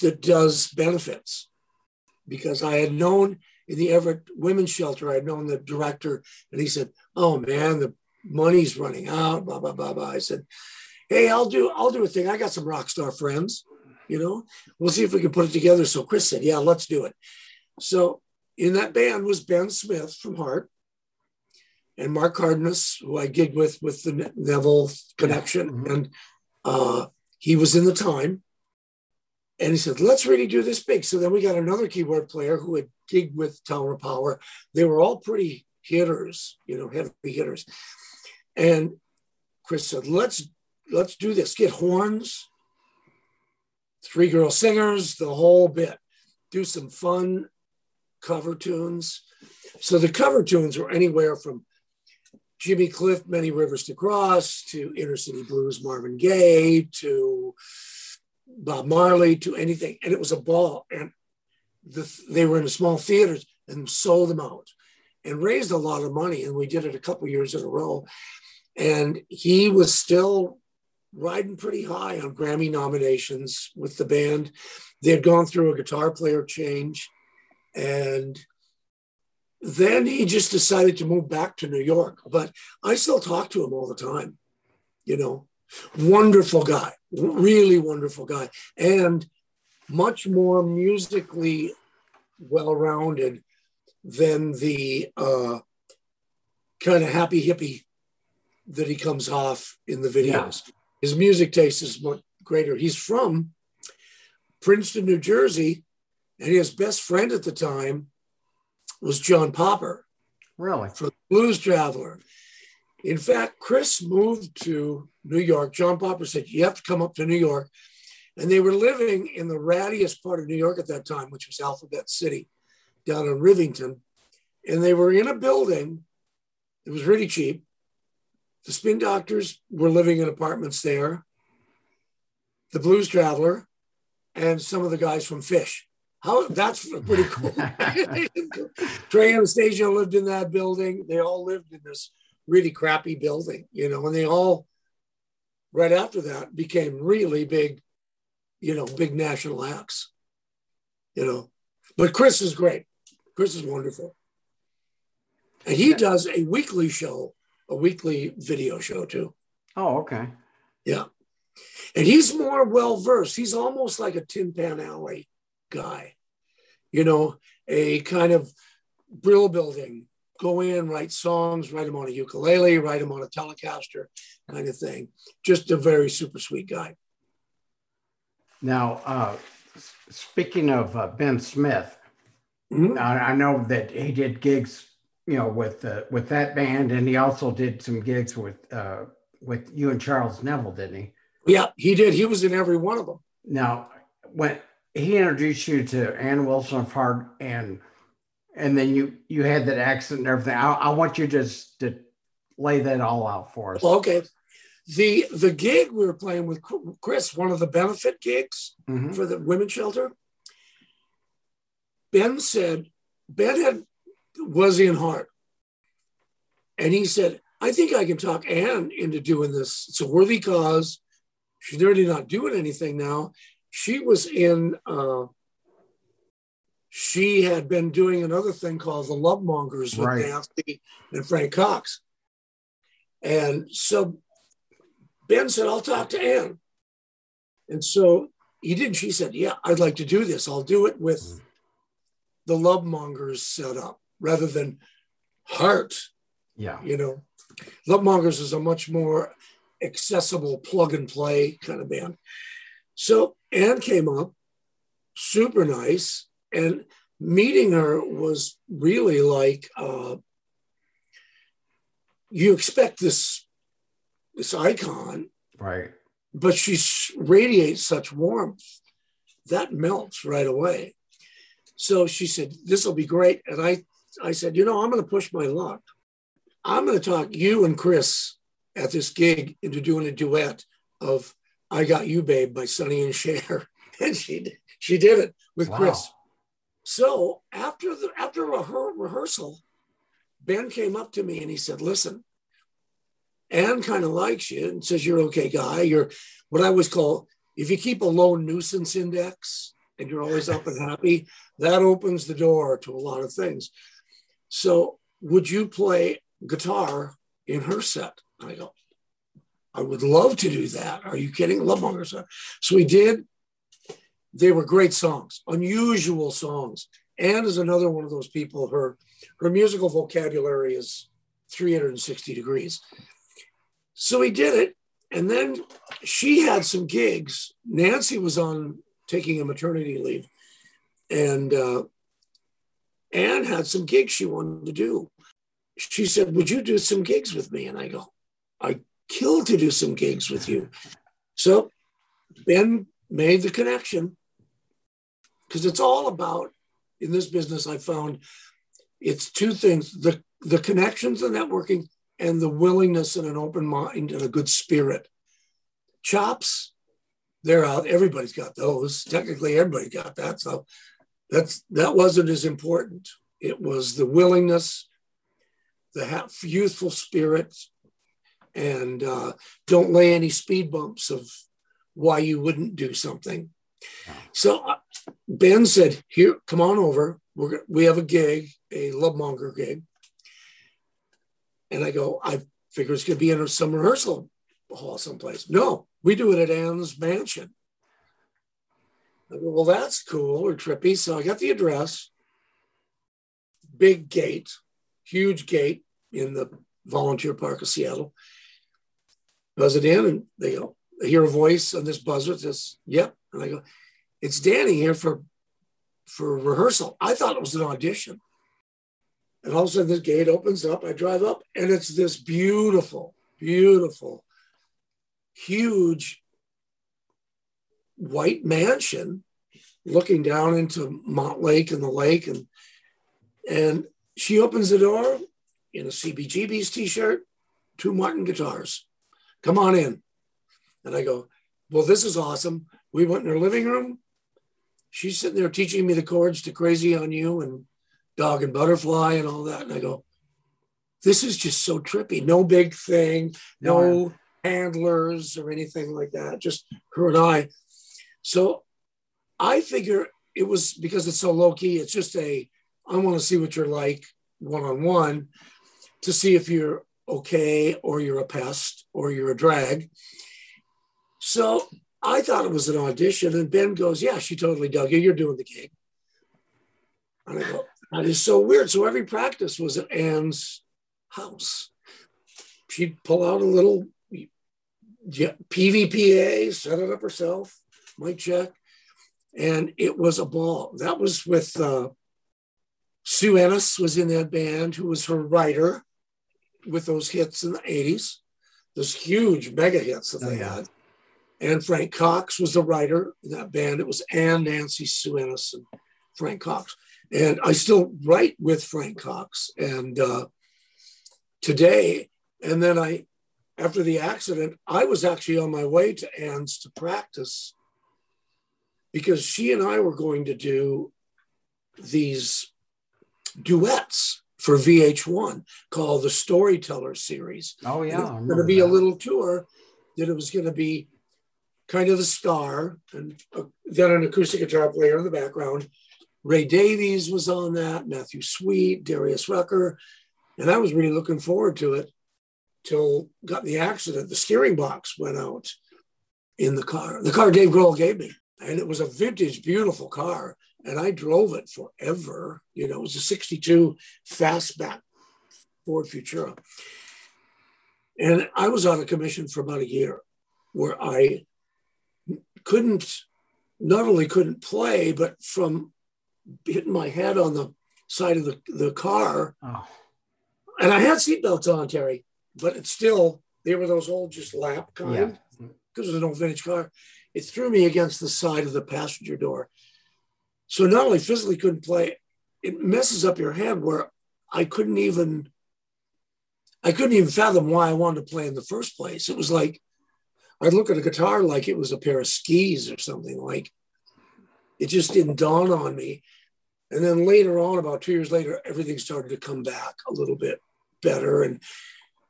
C: that does benefits because i had known in the Everett Women's Shelter. I had known the director, and he said, "Oh man, the money's running out." Blah blah blah blah. I said, "Hey, I'll do I'll do a thing. I got some rock star friends. You know, we'll see if we can put it together." So Chris said, "Yeah, let's do it." So in that band was Ben Smith from Heart and Mark Cardenas, who I gigged with with the Neville connection, mm-hmm. and uh, he was in the time. And he said, let's really do this big. So then we got another keyboard player who had gigged with Tower of Power. They were all pretty hitters, you know, heavy hitters. And Chris said, let's let's do this. Get horns, three girl singers, the whole bit. Do some fun cover tunes. So the cover tunes were anywhere from Jimmy Cliff, Many Rivers to Cross, to Inner City Blues, Marvin Gaye, to Bob Marley to anything, and it was a ball. And the, they were in a small theaters and sold them out and raised a lot of money. And we did it a couple years in a row. And he was still riding pretty high on Grammy nominations with the band. They had gone through a guitar player change. And then he just decided to move back to New York. But I still talk to him all the time, you know. Wonderful guy, really wonderful guy, and much more musically well rounded than the uh, kind of happy hippie that he comes off in the videos. Yeah. His music taste is much greater. He's from Princeton, New Jersey, and his best friend at the time was John Popper.
B: Really?
C: From Blues Traveler. In fact, Chris moved to New York. John Popper said, You have to come up to New York. And they were living in the rattiest part of New York at that time, which was Alphabet City, down in Rivington. And they were in a building. It was really cheap. The Spin Doctors were living in apartments there. The Blues Traveler, and some of the guys from Phish. How that's pretty cool. Trey Anastasio lived in that building. They all lived in this really crappy building, you know, and they all right after that became really big, you know, big national acts, you know. But Chris is great. Chris is wonderful. And he does a weekly show, a weekly video show too.
B: Oh, okay.
C: Yeah. And he's more well versed. He's almost like a Tin Pan Alley guy, you know, a kind of brill building go in, write songs, write them on a ukulele, write them on a Telecaster, kind of thing. Just a very super sweet guy.
B: Now, uh, speaking of uh, Ben Smith, mm-hmm. I, I, know that he did gigs, you know, with uh, with that band, and he also did some gigs with uh, with you and Charles Neville, didn't he?
C: Yeah, he did. He was in every one of them.
B: Now, when he introduced you to Ann Wilson of Heart and and then you you had that accident and everything. I, I want you just to lay that all out for us.
C: Okay. The the gig we were playing with Chris, one of the benefit gigs
B: Mhm.
C: for the women's shelter. Ben said, Ben had was in heart. And he said, I think I can talk Ann into doing this. It's a worthy cause. She's really not doing anything now. She was in uh she had been doing another thing called the Love Mongers with
B: Right.
C: Nancy and Frank Cox. And so Ben said, I'll talk to Ann. And so he did. She said, Yeah, I'd like to do this. I'll do it with mm-hmm. the Love Mongers set up rather than Heart.
B: Yeah.
C: You know, Love Mongers is a much more accessible plug and play kind of band. So Ann came up, super nice. And meeting her was really like uh, you expect this this icon,
B: Right.
C: but she radiates such warmth that melts right away. So she said, "This will be great," and I, I said, "You know, I'm going to push my luck. I'm going to talk you and Chris at this gig into doing a duet of "I Got You, Babe" by Sonny and Cher," and she she did it with
B: Wow.
C: Chris. So after the after rehe- rehearsal, Ben came up to me and he said, "Listen." Ann kind of likes you and says you're okay guy. You're what I always call if you keep a low nuisance index and you're always up and happy, that opens the door to a lot of things. So would you play guitar in her set? I go, I would love to do that. Are you kidding? Love Monger set. So we did. They were great songs, unusual songs. Ann is another one of those people. Her her musical vocabulary is 360 degrees. So he did it. And then she had some gigs. Nancy was on taking a maternity leave. And uh, Ann had some gigs she wanted to do. She said, Would you do some gigs with me? And I go, I'd kill to do some gigs with you. So Ben made the connection because it's all about, in this business, I found it's two things the, the connections, the networking, and the willingness and an open mind and a good spirit. Chops, they're out. Everybody's got those. Technically, everybody got that. So that's that wasn't as important. It was the willingness, the youthful spirit, and uh, don't lay any speed bumps of why you wouldn't do something. So uh, Ben said, "Here, come on over. We're we have a gig, a love monger gig." And I go, I figure it's going to be in some rehearsal hall someplace. No, we do it at Ann's mansion. I go, well, that's cool or trippy. So I got the address, big gate, huge gate in the volunteer park of Seattle. Buzz it in, and they go, I hear a voice on this buzzer that says, Yep. And I go, It's Danny here for for rehearsal. I thought it was an audition. And all of a sudden, this gate opens up. I drive up, and it's this beautiful, beautiful, huge white mansion looking down into Montlake and the lake. And, and she opens the door in a CBGB's t shirt, two Martin guitars. Come on in. And I go, Well, this is awesome. We went in her living room. She's sitting there teaching me the chords to Crazy on You and Dog and Butterfly and all that. And I go, This is just so trippy. No big thing, no handlers or anything like that, just her and I. So I figure it was because it's so low key, it's just a, I want to see what you're like one on one to see if you're okay or you're a pest or you're a drag. So I thought it was an audition, and Ben goes, Yeah, she totally dug you. You're doing the gig. And I go, That is so weird. So every practice was at Ann's house. She'd pull out a little Peavey PA, set it up herself, mic check, and it was a ball. That was with uh, Sue Ennis was in that band, who was her writer with those hits in the 80s, those huge mega hits that
B: Oh,
C: they
B: yeah.
C: had. And Frank Cox was the writer in that band. It was Ann, Nancy, Sue and Frank Cox. And I still write with Frank Cox. And uh, today, And then I, after the accident, I was actually on my way to Ann's to practice because she and I were going to do these duets for VH1 called the Storyteller Series.
B: Oh, yeah.
C: Going to be that. a little tour that it was going to be kind of the star and uh, then an acoustic guitar player in the background. Ray Davies was on that, Matthew Sweet, Darius Rucker. And I was really looking forward to it till got the accident. The steering box went out in the car, the car Dave Grohl gave me. And it was a vintage, beautiful car. And I drove it forever. You know, it was a 62 fastback Ford Futura. And I was on a commission for about a year where I couldn't, not only couldn't play, but from hitting my head on the side of the, the car. Oh. And I had seatbelts on, Terry, but it's still, they were those old just lap kind because yeah. it was an old vintage car. It threw me against the side of the passenger door. So not only physically couldn't play, it messes up your head where I couldn't even I couldn't even fathom why I wanted to play in the first place. It was like I'd look at a guitar like it was a pair of skis or something. Like it just didn't dawn on me. And then later on, about two years later, everything started to come back a little bit better, and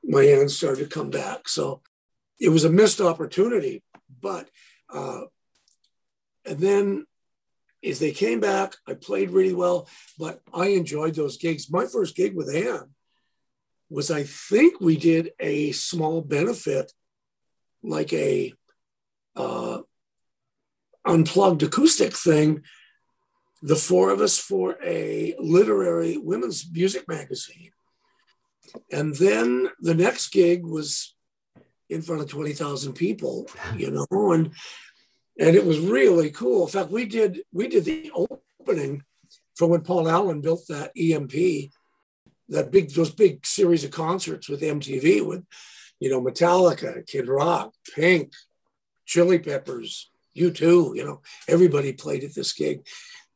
C: my hands started to come back. So it was a missed opportunity. But uh, and then as they came back, I played really well, but I enjoyed those gigs. My first gig with Ann was I think we did a small benefit, like a uh, unplugged acoustic thing, the four of us for a literary women's music magazine. And then the next gig was in front of 20,000 people, you know, and and it was really cool. In fact, we did we did the opening for when Paul Allen built that EMP that big those big series of concerts with MTV with you know Metallica, Kid Rock, Pink, Chili Peppers, U2, you know, everybody played at this gig.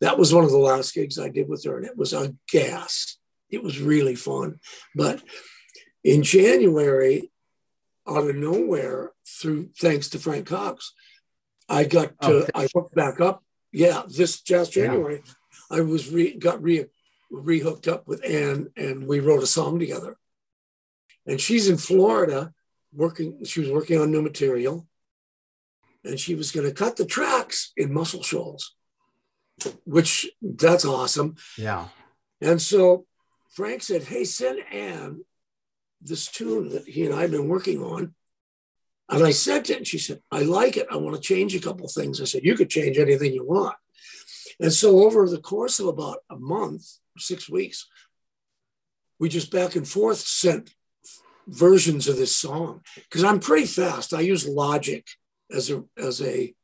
C: That was one of the last gigs I did with her, and it was a gas. It was really fun. But in January, out of nowhere, through thanks to Frank Cox, I got oh, to, oh, I hooked back up. Yeah, this just January, yeah. I was re, got re rehooked up with Ann and we wrote a song together. And she's in Florida working, she was working on new material and she was going to cut the tracks in Muscle Shoals, which that's awesome.
B: Yeah.
C: And so Frank said, Hey, send Ann this tune that he and I have been working on. And I sent it and she said, I like it. I want to change a couple things. I said, You could change anything you want. And so over the course of about a month, six weeks, we just back and forth sent versions of this song because I'm pretty fast. I use Logic as a as a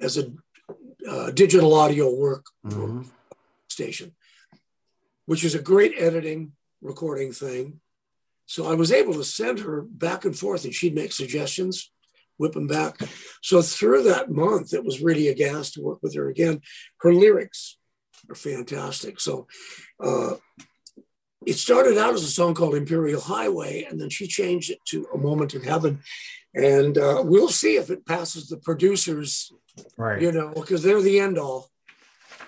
C: as a uh, digital audio work mm-hmm. station, which is a great editing recording thing. So I was able to send her back and forth, and she'd make suggestions, whip them back. So through that month, it was really a gas to work with her again. Her lyrics are fantastic. So uh, it started out as a song called Imperial Highway, and then she changed it to A Moment in Heaven. And uh, we'll see if it passes the producers,
B: right?
C: You know, because they're the end all,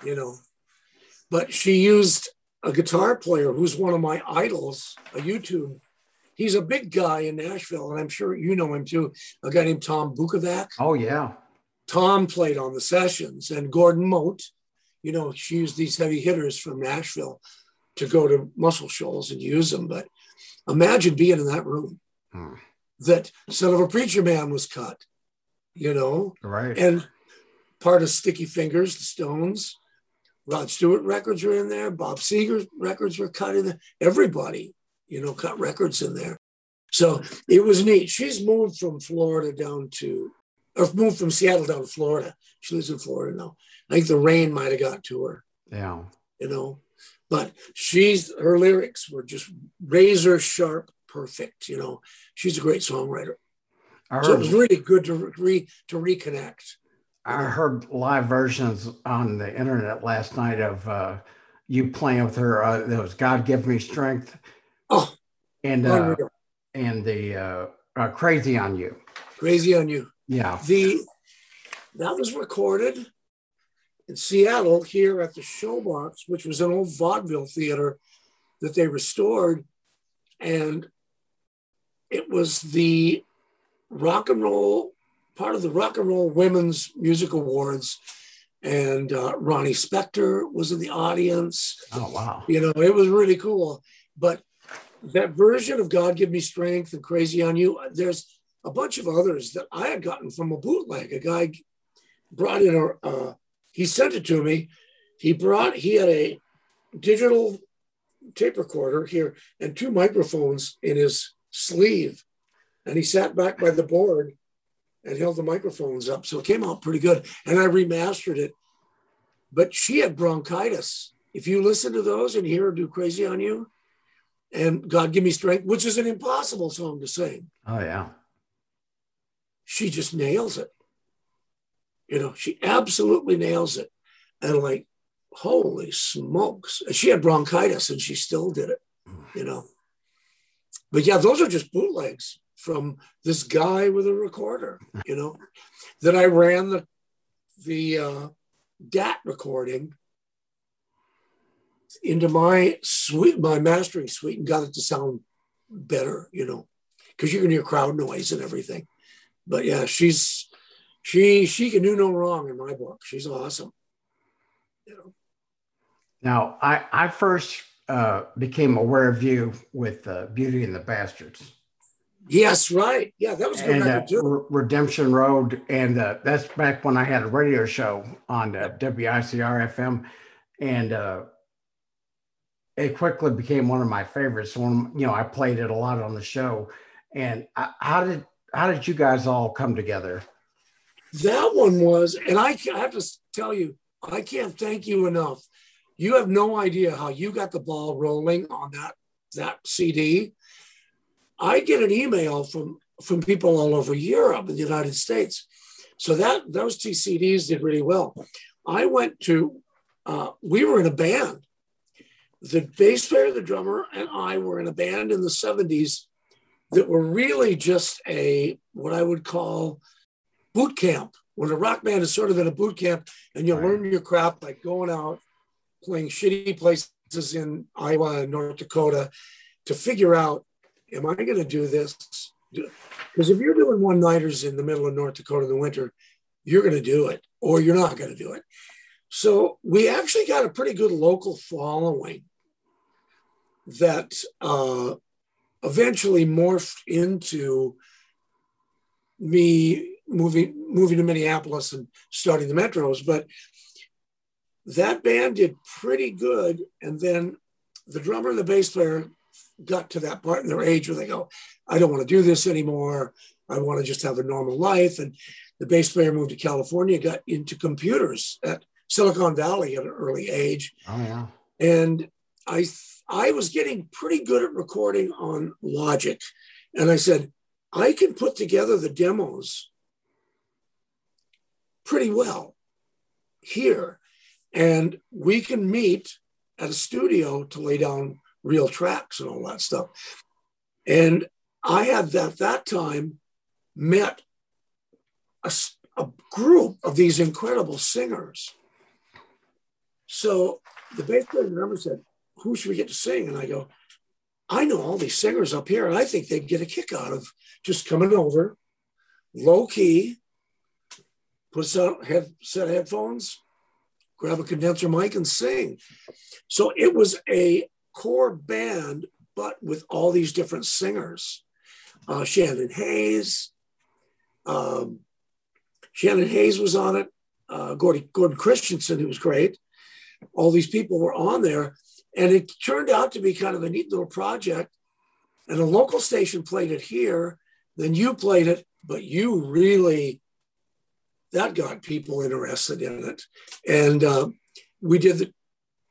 C: you know. But she used a guitar player who's one of my idols, a YouTube. He's a big guy in Nashville, and I'm sure you know him too. A guy named Tom Bukovac.
B: Oh yeah.
C: Tom played on the sessions, and Gordon Mote. You know, she used these heavy hitters from Nashville to go to Muscle Shoals and use them. But imagine being in that room. Hmm that Son of a Preacher Man was cut, you know?
B: Right.
C: And part of Sticky Fingers, the Stones, Rod Stewart records were in there, Bob Seger records were cut in there. Everybody, you know, cut records in there. So it was neat. She's moved from Florida down to, or moved from Seattle down to Florida. She lives in Florida now. I think the rain might have got to her.
B: Yeah.
C: You know, but she's, her lyrics were just razor sharp perfect. You know, she's a great songwriter. Heard, so it was really good to re, to reconnect.
B: I heard live versions on the internet last night of uh, you playing with her. Uh, it was "God Give Me Strength."
C: Oh,
B: and uh, and the uh, uh, Crazy on You.
C: Crazy on You.
B: Yeah.
C: The that was recorded in Seattle here at the Showbox, which was an old vaudeville theater that they restored. And it was the rock and roll part of the rock and roll women's music awards and uh, ronnie spector was in the audience
B: Oh wow.
C: you know it was really cool but that version of god give me strength and crazy on you there's a bunch of others that i had gotten from a bootleg a guy brought in a uh, he sent it to me. He brought he had a digital tape recorder here and two microphones in his sleeve. And he sat back by the board and held the microphones up. So it came out pretty good. And i remastered it. But she had bronchitis. If you listen to those and hear her do crazy on you and god give me strength which is an impossible song to sing.
B: Oh yeah.
C: she just nails it you know she absolutely nails it. And like holy smokes. And she had bronchitis and she still did it you know. But yeah those are just bootlegs from this guy with a recorder you know that i ran the the uh, dat recording into my suite my mastering suite and got it to sound better you know because you can hear crowd noise and everything. But yeah she's she she can do no wrong in my book. She's awesome. You know?
B: Now I I first uh, became aware of you with uh, Beauty and the Bastards.
C: Yes right. Yeah that was good
B: and uh, Re- Redemption Road, and uh, that's back when I had a radio show on uh, WICR FM, and uh, it quickly became one of my favorites. One, you know, I played it a lot on the show. And I, how did how did you guys all come together?
C: That one was, and I, I have to tell you, I can't thank you enough. You have no idea how you got the ball rolling on that that CD. I get an email from from people all over Europe and the United States. So that those two CDs did really well. I went to, uh, we were in a band. The bass player, the drummer, and I were in a band in the 70s that were really just a what I would call boot camp. When a rock band is sort of in a boot camp and you
B: Right.
C: learn your craft by going out, playing shitty places in Iowa and North Dakota to figure out, am I going to do this? Because if you're doing one nighters in the middle of North Dakota in the winter, you're going to do it or you're not going to do it. So we actually got a pretty good local following that uh, eventually morphed into me moving moving to Minneapolis and starting the Metros. But that band did pretty good, and then the drummer and the bass player got to that part in their age where they go, "I don't want to do this anymore. I want to just have a normal life." And the bass player moved to California, got into computers at Silicon Valley at an early age
B: Oh yeah.
C: and I I was getting pretty good at recording on Logic, and I said I can put together the demos pretty well here, and we can meet at a studio to lay down real tracks and all that stuff. And I had at that time met a group of these incredible singers. So the bass player drummer said, Who should we get to sing? And I go, I know all these singers up here, and I think they'd get a kick out of just coming over, low key, put some head, set headphones, grab a condenser mic, and sing. So it was a core band, but with all these different singers. Uh, Shannon Hayes, um, Shannon Hayes was on it. Uh, Gordon, Gordon Christensen, who was great all these people were on there. And it turned out to be kind of a neat little project. And a local station played it here, then you played it, but you really, that got people interested in it. And uh, we did the,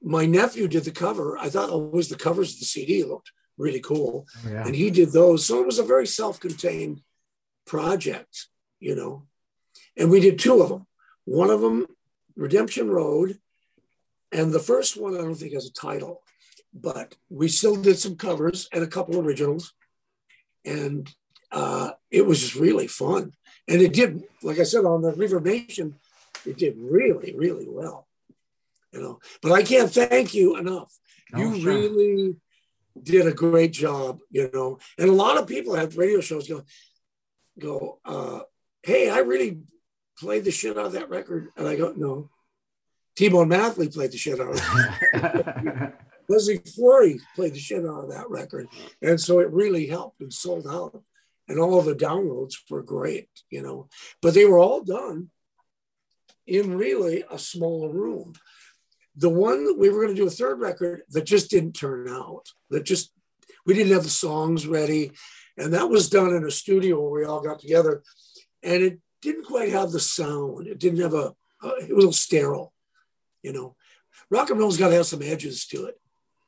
C: my nephew did the cover. I thought always the covers of the CD looked really cool.
B: Oh, yeah.
C: And he did those. So it was a very self contained project, you know. And we did two of them. One of them, Redemption Road, and the first one, I don't think has a title, but we still did some covers and a couple originals. and uh, it was just really fun. And it did, like I said, on the ReverbNation, it did really, really well. You know, but I can't thank you enough.
B: Oh,
C: you
B: sure.
C: really did a great job, you know. And a lot of people have radio shows go, go, uh, hey, I really played the shit out of that record. And I go, no. T-Bone Mathley played the shit out of it. Leslie Fleury played the shit out of that record. And so it really helped and sold out. And all the downloads were great, you know. But they were all done in really a small room. The one that we were going to do a third record that just didn't turn out, that just, we didn't have the songs ready. And that was done in a studio where we all got together. And it didn't quite have the sound. It didn't have a, uh, it was a little sterile, you know. Rock and roll's got to have some edges to it,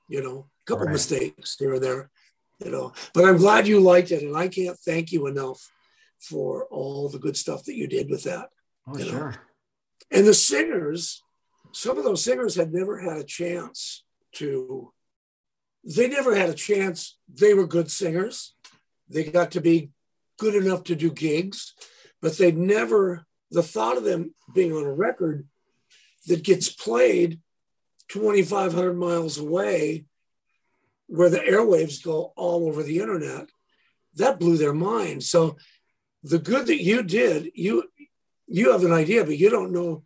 C: you know, a couple
B: Right.
C: mistakes here and there, you know. But I'm glad you liked it. And I can't thank you enough for all the good stuff that you did with that.
B: oh,
C: You know.
B: sure.
C: And the singers, some of those singers had never had a chance to, they never had a chance. They were good singers. They got to be good enough to do gigs, but they'd never, the thought of them being on a record that gets played 2,500 miles away, where the airwaves go all over the internet, that blew their mind. So the good that you did, you you have an idea, but you don't know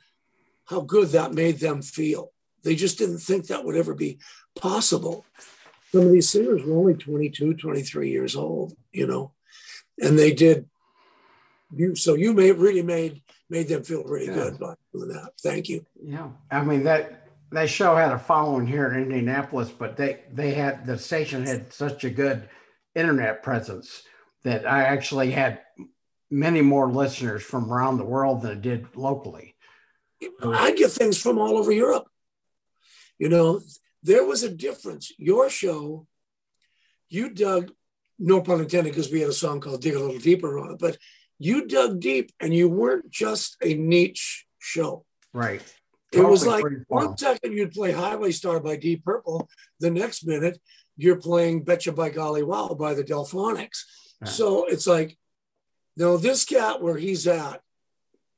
C: how good that made them feel. They just didn't think that would ever be possible. Some of these singers were only 22, 23 years old, you know, and they did you so you made really made made them feel really
B: Yeah.
C: good by doing that. Thank you.
B: Yeah, I mean that that show had a following here in Indianapolis, but they they had the station had such a good internet presence that I actually had many more listeners from around the world than it did locally.
C: I get things from all over Europe. You know, there was a difference. Your show, you dug, no pun intended, because we had a song called Dig a Little Deeper on it, but you dug deep and you weren't just a niche show.
B: Right.
C: It was like one second you'd play Highway Star by Deep Purple, the next minute you're playing Betcha by Golly Wow by the Delphonics.
B: Yeah.
C: So it's like, no, this cat where he's at,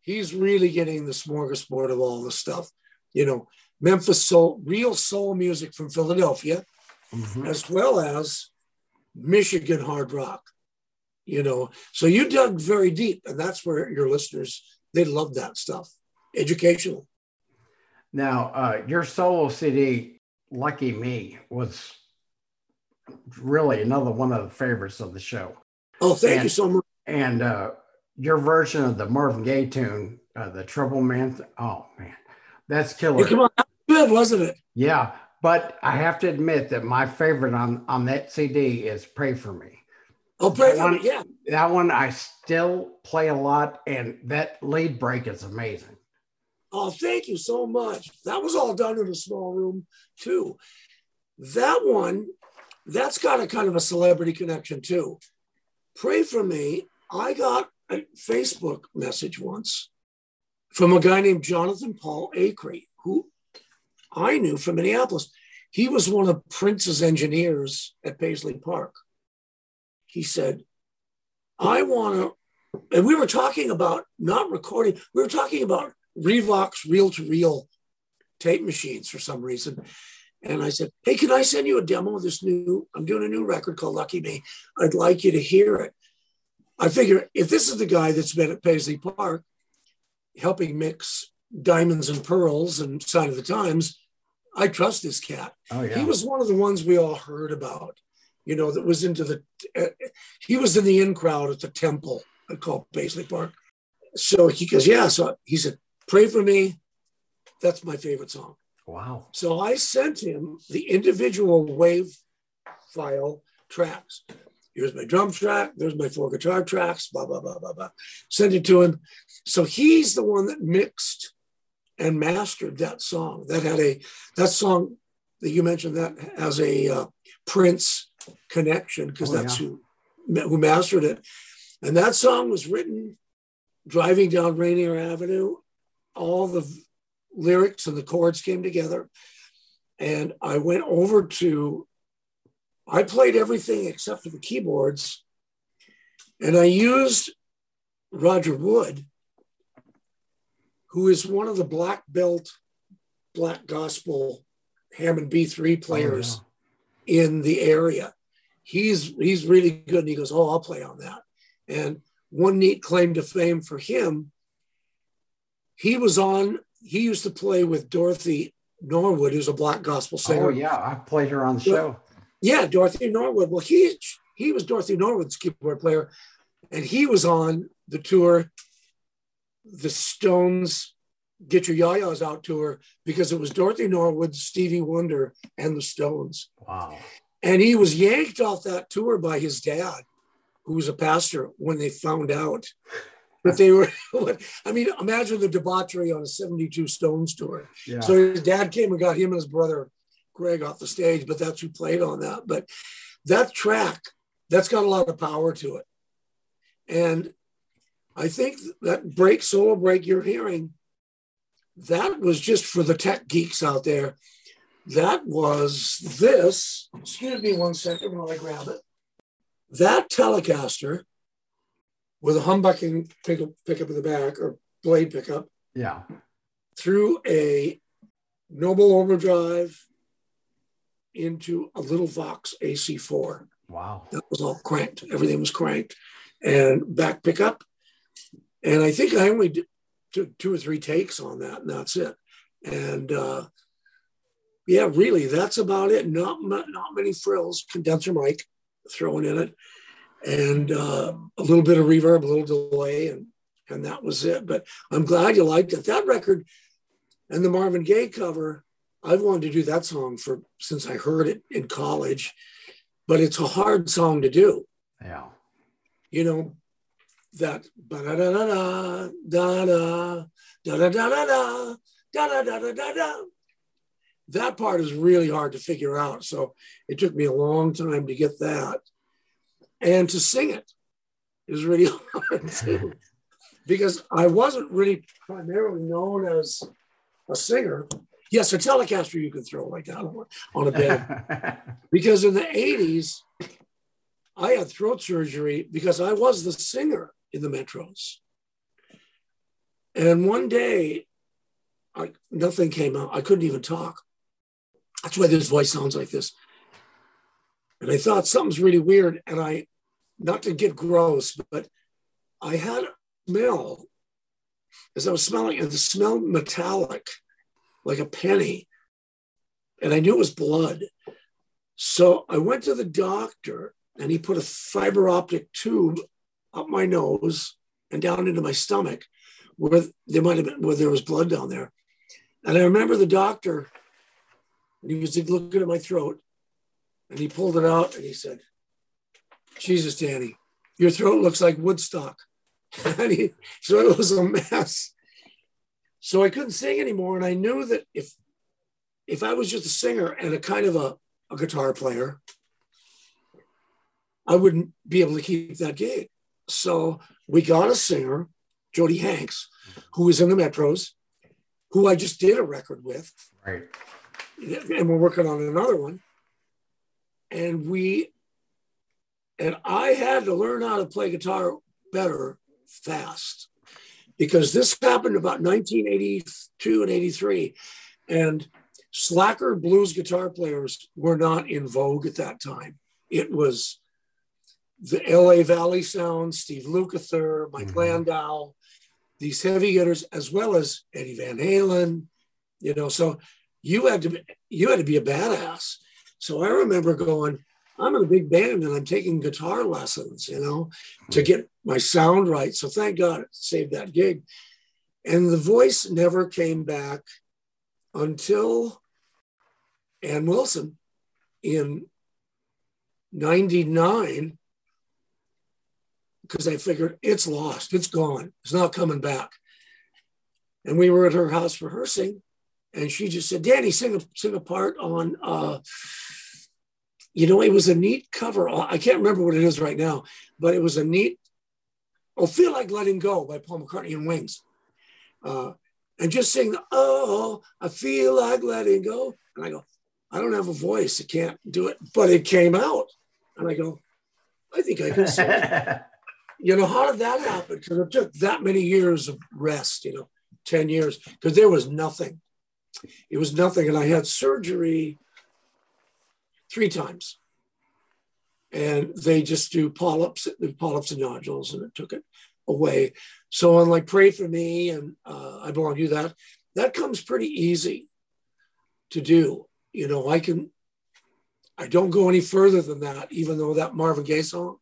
C: he's really getting the smorgasbord of all the stuff. You know, Memphis soul, real soul music from Philadelphia,
B: Mhm.
C: as well as Michigan hard rock. You know, so you dug very deep, and that's where your listeners they love that stuff. Educational.
B: Now, uh, your solo CD, Lucky Me, was really another one of the favorites of the show.
C: Oh, thank
B: And-
C: you so much.
B: And uh, your version of the Marvin Gaye tune, uh, the Trouble Man, oh man, that's killer.
C: Hey, come on, good, wasn't it?
B: Yeah, but I have to admit that my favorite on on that CD is "Pray for Me."
C: Oh, pray
B: That
C: for
B: one-
C: me. Yeah.
B: That one I still play a lot, and that lead break is amazing.
C: Oh, thank you so much. That was all done in a small room too. That one, that's got a kind of a celebrity connection too. Pray for me. I got a Facebook message once from a guy named Jonathan Paul Acree, who I knew from Minneapolis. He was one of Prince's engineers at Paisley Park. He said, I want to, and we were talking about not recording, we were talking about Revox reel to reel tape machines for some reason. And I said, Hey, can I send you a demo of this new? I'm doing a new record called Lucky Me. I'd like you to hear it. I figure if this is the guy that's been at Paisley Park helping mix diamonds and pearls and sign of the times, I trust this cat.
B: Oh yeah,
C: He was one of the ones we all heard about, you know, that was into the, uh, he was in the in crowd at the temple I call Paisley Park. So he goes, yeah. So he said, pray for me. That's my favorite song.
B: wow.
C: So I sent him the individual wave file tracks. Here's my drum track. There's my four guitar tracks. Blah blah blah blah blah. Send it to him. So he's the one that mixed and mastered that song. That had a that song that you mentioned that has a uh, Prince connection because
B: Oh,
C: that's who who mastered it. And that song was written driving down Rainier Avenue. All the lyrics and the chords came together. And I went over to, I played everything except for the keyboards And I used Roger Wood, who is one of the black belt, black gospel Hammond B3 players oh, yeah. in the area. He's he's really good. And he goes, Oh, I'll play on that. And one neat claim to fame for him, he was on, he used to play with Dorothy Norwood, who's a black gospel oh, singer.
B: Oh, yeah. I played her on the show.
C: Yeah, Dorothy Norwood. Well, he he was Dorothy Norwood's keyboard player, and he was on the tour, the Stones Get Your Ya-Ya's Out tour, because it was Dorothy Norwood, Stevie Wonder, and the Stones.
B: Wow.
C: And he was yanked off that tour by his dad, who was a pastor, when they found out that they were. I mean, imagine the debauchery on a 72 Stones tour. Yeah. So his dad came and got him and his brother Greg off the stage, but that's who played on that. But that track, that's got a lot of power to it. And I think that break, solo break you're hearing, that was just for the tech geeks out there. That was this. Excuse me one second while I grab it. That Telecaster with a humbucking pickup, pickup in the back or blade pickup.
B: Yeah.
C: Through a Nobels Overdrive into a little Vox AC4.
B: Wow.
C: That was all cranked. Everything was cranked and back pickup. And I think I only did took two or three takes on that, and that's it. And uh, yeah, really, that's about it. Not not many frills, condenser mic thrown in it, and uh, a little bit of reverb, a little delay, and and that was it. But I'm glad you liked it. That record and the Marvin Gaye cover I've wanted to do that song for since I heard it in college, but it's a hard song to do.
B: Yeah.
C: You know, that da da da da da da da da da da da da da da da da. That part is really hard to figure out. So it took me a long time to get that. And to sing it is really hard too. because I wasn't really primarily known as a singer. Yes, a Telecaster you can throw like that on a bed. because in the 80s, I had throat surgery because I was the singer in the metros. And one day, I, nothing came out. I couldn't even talk. That's why this voice sounds like this. And I thought something's really weird. And I, not to get gross, but I had a smell as I was smelling, and the smell metallic like a penny. And I knew it was blood. So I went to the doctor and he put a fiber optic tube up my nose and down into my stomach where there might have been where there was blood down there. And I remember the doctor, and he was looking at my throat and he pulled it out and he said, Jesus, Danny, your throat looks like Woodstock. and he, so it was a mess. So I couldn't sing anymore. And I knew that if if I was just a singer and a kind of a, a guitar player, I wouldn't be able to keep that gig. So we got a singer, Jody Hanks, who was in the Metros, who I just did a record with.
B: Right.
C: And we're working on another one. And we and I had to learn how to play guitar better fast because this happened about 1982 and 83. And slacker blues guitar players were not in vogue at that time. It was the LA Valley Sound, Steve Lukather, Mike mm-hmm. Landau, these heavy hitters, as well as Eddie Van Halen, you know, so you had to you had to be a badass. So I remember going, I'm in a big band and I'm taking guitar lessons, you know, to get my sound right. So thank God it saved that gig. And the voice never came back until Ann Wilson in 99, because I figured it's lost, it's gone, it's not coming back. And we were at her house rehearsing, and she just said, Danny, sing a, sing a part on uh, you know, it was a neat cover. I can't remember what it is right now, but it was a neat, oh, Feel Like Letting Go by Paul McCartney and Wings. Uh, and just sing, oh, I feel like letting go. And I go, I don't have a voice. I can't do it. But it came out. And I go, I think I can sing. you know, how did that happen? Because it took that many years of rest, you know, 10 years, because there was nothing. It was nothing. And I had surgery three times. And they just do polyps, polyps and nodules, and it took it away. So on like pray for me and uh, I belong to you, that that comes pretty easy to do. You know, I can I don't go any further than that, even though that Marvin Gaye song,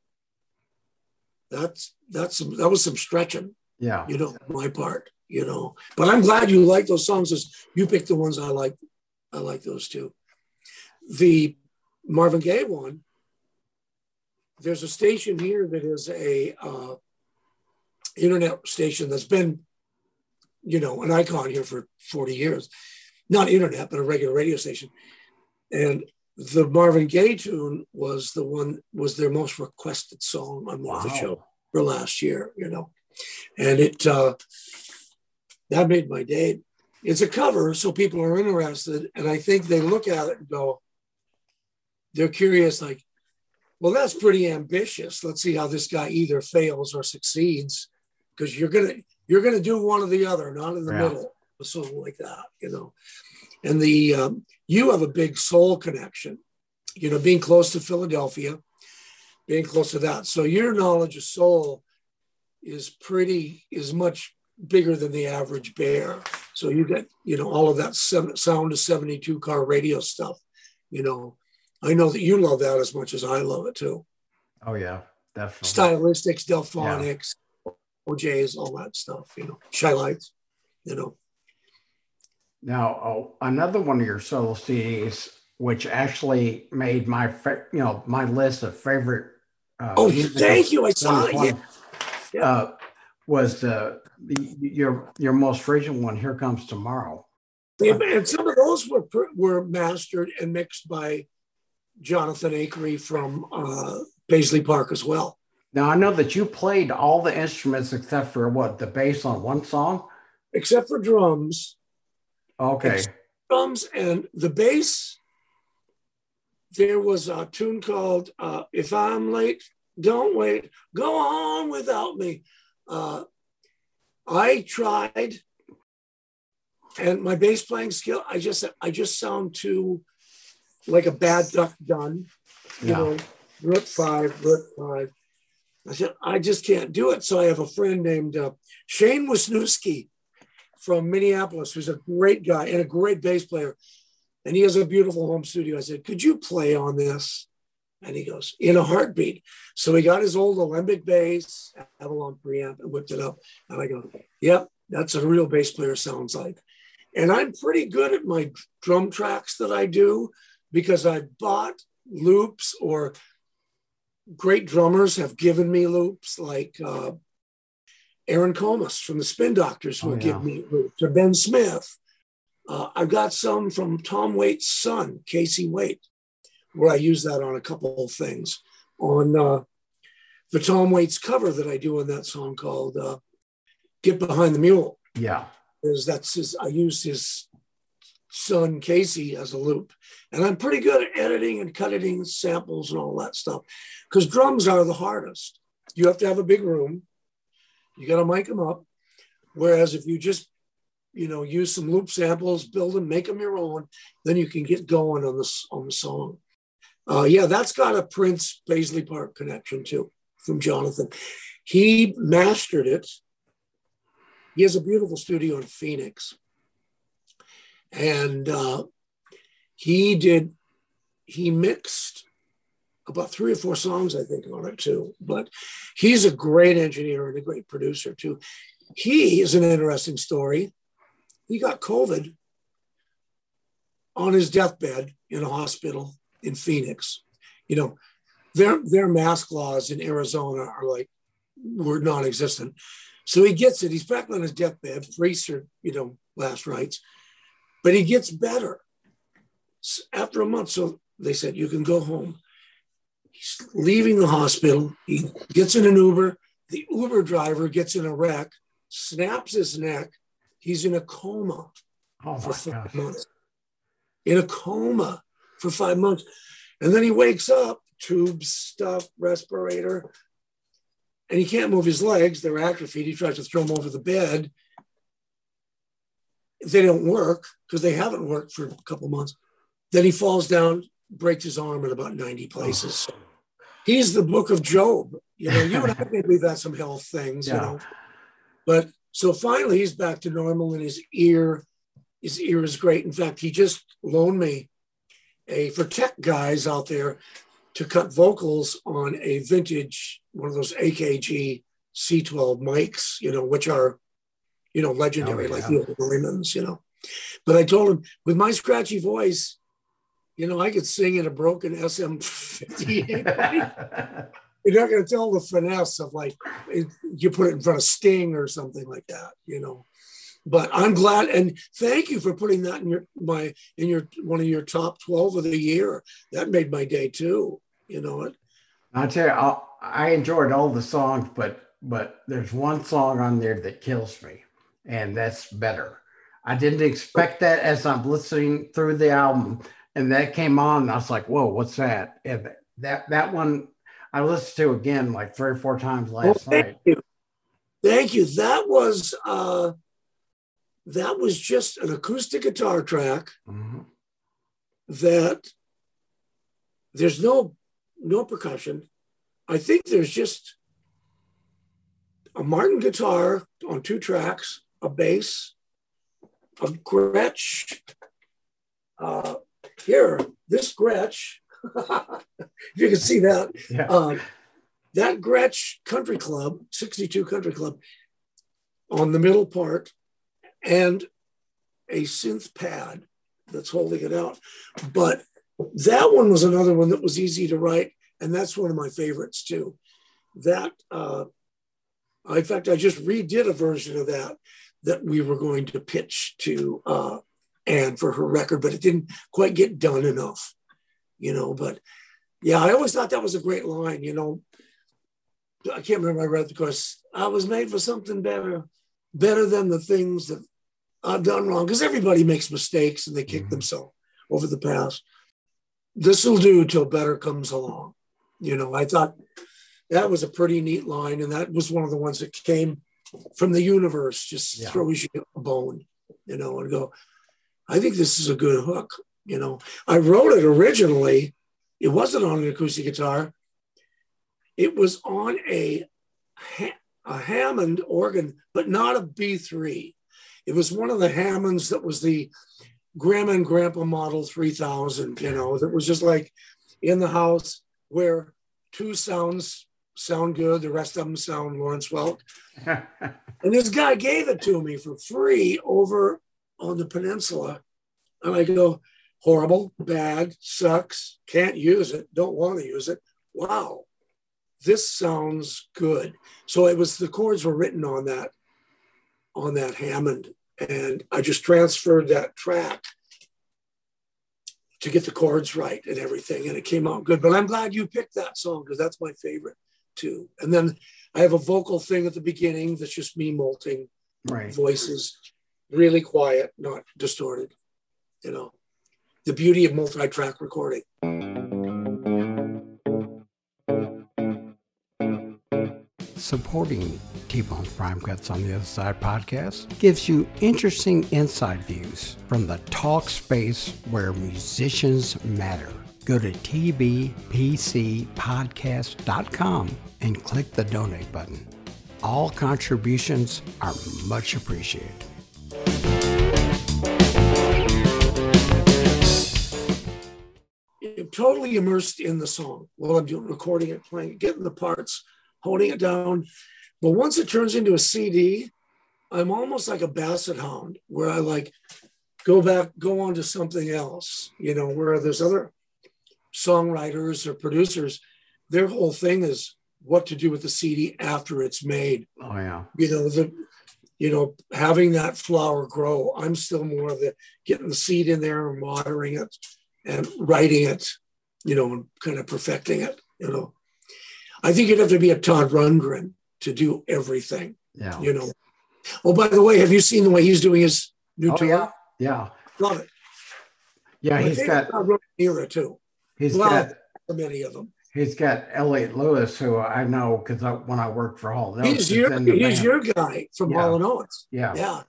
C: that's that's some, that was some stretching.
B: Yeah.
C: You know, my part, you know. But I'm glad you like those songs as you picked the ones I like. I like those too. The Marvin Gaye one, there's a station here that is a uh, internet station that's been, you know, an icon here for 40 years. Not internet, but a regular radio station. And the Marvin Gaye tune was the one was their most requested song on one wow. of the show for last year, you know. And it uh that made my day. It's a cover, so people are interested. And I think they look at it and go, they're curious, like, well, that's pretty ambitious. Let's see how this guy either fails or succeeds because you're gonna you're gonna do one or the other, not in the yeah. middle, or something like that, you know. And the um, you have a big soul connection, you know, being close to Philadelphia, being close to that. So your knowledge of soul is pretty is much bigger than the average bear. So you get you know all of that seven, sound of seventy two car radio stuff. You know, I know that you love that as much as I love it too.
B: Oh yeah, definitely.
C: Stylistics, Delphonics. Yeah. O'Jays, all that stuff, you know, Chi-Lites, you know.
B: Now, oh, another one of your solo CDs, which actually made my, fa- you know, my list of favorite.
C: Uh, oh, thank you! I saw it.
B: Yeah. Uh, was the, the your your most recent one? Here comes tomorrow.
C: and some of those were were mastered and mixed by Jonathan Akery from uh, Paisley Park as well.
B: Now I know that you played all the instruments except for what the bass on one song,
C: except for drums.
B: Okay.
C: Drums and the bass. There was a tune called uh, "If I'm Late, Don't Wait, Go On Without Me." Uh, I tried, and my bass playing skill, I just I just sound too like a bad duck done. You yeah. know, root five, root five. I said, I just can't do it. So I have a friend named uh, Shane Wisniewski from Minneapolis, who's a great guy and a great bass player. And he has a beautiful home studio. I said, Could you play on this? And he goes, In a heartbeat. So he got his old Alembic bass, Avalon preamp, and whipped it up. And I go, Yep, that's a real bass player sounds like. And I'm pretty good at my drum tracks that I do because I bought loops or great drummers have given me loops, like uh, Aaron Comess from the Spin Doctors will oh, yeah. give me loops, or Ben Smith. Uh, I've got some from Tom Waits' son, Casey Waits, where I use that on a couple of things. On uh, the Tom Waits cover that I do on that song called uh, "Get Behind the Mule."
B: Yeah,
C: is that's his. I use his son Casey as a loop. And I'm pretty good at editing and cutting samples and all that stuff because drums are the hardest. You have to have a big room. You got to mic them up. Whereas if you just, you know, use some loop samples, build them, make them your own, then you can get going on the, on the song. Uh, yeah, that's got a Prince Paisley Park connection too from Jonathan. He mastered it. He has a beautiful studio in Phoenix and uh, he did he mixed about three or four songs i think on it too. But he's a great engineer and a great producer too. He is an interesting story. He got covid on his deathbed in a hospital in phoenix. You know their their mask laws in arizona are like were non-existent. So he gets it. He's back on his deathbed free you know last rites but he gets better after a month. So they said, You can go home. He's leaving the hospital. He gets in an Uber. The Uber driver gets in a wreck, snaps his neck. He's in a coma
B: oh
C: for
B: five gosh.
C: months. In a coma for five months. And then he wakes up, tubes, stuff, respirator. and he can't move his legs. They're atrophied. He tries to throw them over the bed. They don't work because they haven't worked for a couple months. Then he falls down, breaks his arm in about 90 places. Oh. He's the book of Job. You know, you and I maybe we've had some health things, yeah. you know. But so finally he's back to normal and his ear, his ear is great. In fact, he just loaned me a for tech guys out there to cut vocals on a vintage one of those AKG C12 mics, you know, which are, you know, oh, legendary oh, yeah. like the Neumanns, you know. But I told him with my scratchy voice, you know, I could sing in a broken SM58. You're not going to tell the finesse of like you put it in front of Sting or something like that, you know. But I'm glad and thank you for putting that in your my in your one of your top 12 of the year. That made my day too. You know it.
B: I tell you, I'll, I enjoyed all the songs, but but there's one song on there that kills me, and that's better. I didn't expect that as I'm listening through the album, and that came on. And I was like, "Whoa, what's that?" And that that one I listened to again like three or four times last well, thank night.
C: You. Thank you. That was uh, that was just an acoustic guitar track mm-hmm. that there's no no percussion. I think there's just a Martin guitar on two tracks, a bass, a Gretsch. Uh, here, this Gretsch, if you can see that, yeah. uh, that Gretsch Country Club, 62 Country Club, on the middle part, and a synth pad that's holding it out. But that one was another one that was easy to write, and that's one of my favorites too. That, uh, in fact, I just redid a version of that that we were going to pitch to uh, Ann for her record, but it didn't quite get done enough, you know. But yeah, I always thought that was a great line, you know. I can't remember I read the because I was made for something better, better than the things that I've done wrong. Because everybody makes mistakes and they kick mm-hmm. themselves over the past this will do till better comes along. You know, I thought that was a pretty neat line, and that was one of the ones that came from the universe, just yeah. throws you a bone, you know, and go, I think this is a good hook. You know, I wrote it originally. It wasn't on an acoustic guitar. It was on a a Hammond organ, but not a B3. It was one of the Hammonds that was the grandma and grandpa model 3000 you know that was just like in the house where two sounds sound good the rest of them sound lawrence welk. And this guy gave it to me for free over on the peninsula. And i go horrible bad sucks can't use it don't want to use it. Wow this sounds good. So it was the chords were written on that on that hammond. And I just transferred that track to get the chords right and everything, and it came out good. But I'm glad you picked that song because that's my favorite too. And then I have a vocal thing at the beginning that's just me molting right. voices, really quiet, not distorted. You know, the beauty of multi-track recording.
B: Supporting T-Bone's Prime Cuts on the Other Side podcast gives you interesting inside views from the talk space where musicians matter. Go to tbpcpodcast.com and click the donate button. All contributions are much appreciated.
C: I'm totally immersed in the song while I'm doing recording it, playing, getting the parts, holding it down, but once it turns into a CD, I'm almost like a basset hound where I like go back, go on to something else, you know, where there's other songwriters or producers, their whole thing is what to do with the CD after it's made.
B: Oh yeah.
C: You know, the you know, having that flower grow. I'm still more of the getting the seed in there and watering it and writing it, you know, and kind of perfecting it, you know. I think you'd have to be a Todd Rundgren to do everything.
B: Yeah.
C: You know. Oh, by the way, have you seen the way he's doing his new
B: oh,
C: tour?
B: Yeah. yeah.
C: Love it.
B: Yeah, he's got
C: era too.
B: He's well, got
C: many of them.
B: He's got Elliot Lewis, who I know because when I worked for Hall,
C: he's your he's your guy from
B: Yeah.
C: Hall and Oates.
B: yeah.
C: Yeah.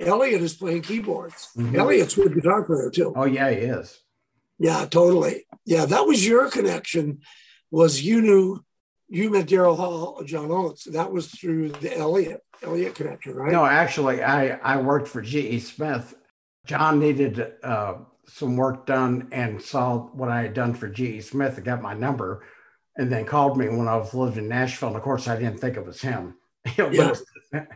C: Elliot is playing keyboards.
B: Mhm.
C: Elliot's a good guitar player too.
B: Oh yeah, he is.
C: Yeah, totally. Yeah, that was your connection. Was you knew you met Daryl Hall, John Oates. That was through the Elliot Elliot connection, right?
B: No, actually, I I worked for G.E. Smith. John needed uh, some work done and saw what I had done for G.E. Smith and got my number, and then called me when I was living in Nashville. And of course, I didn't think it was him. You know, but
C: Yeah.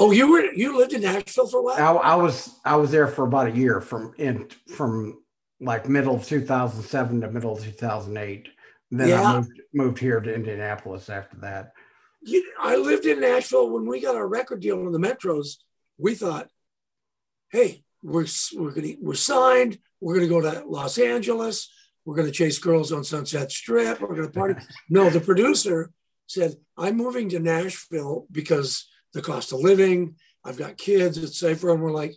C: Oh, you were you lived in Nashville for a while?
B: I, I was I was there for about a year from in from like middle of 2007 to middle of 2008. Then
C: Yeah.
B: I moved moved here to Indianapolis after that.
C: You, I lived in Nashville when we got our record deal in the Metros. We thought, hey, we're we're gonna we're signed. We're gonna go to Los Angeles. We're gonna chase girls on Sunset Strip. We're gonna party. no, the producer said, I'm moving to Nashville because the cost of living. I've got kids. It's safer. And we're like,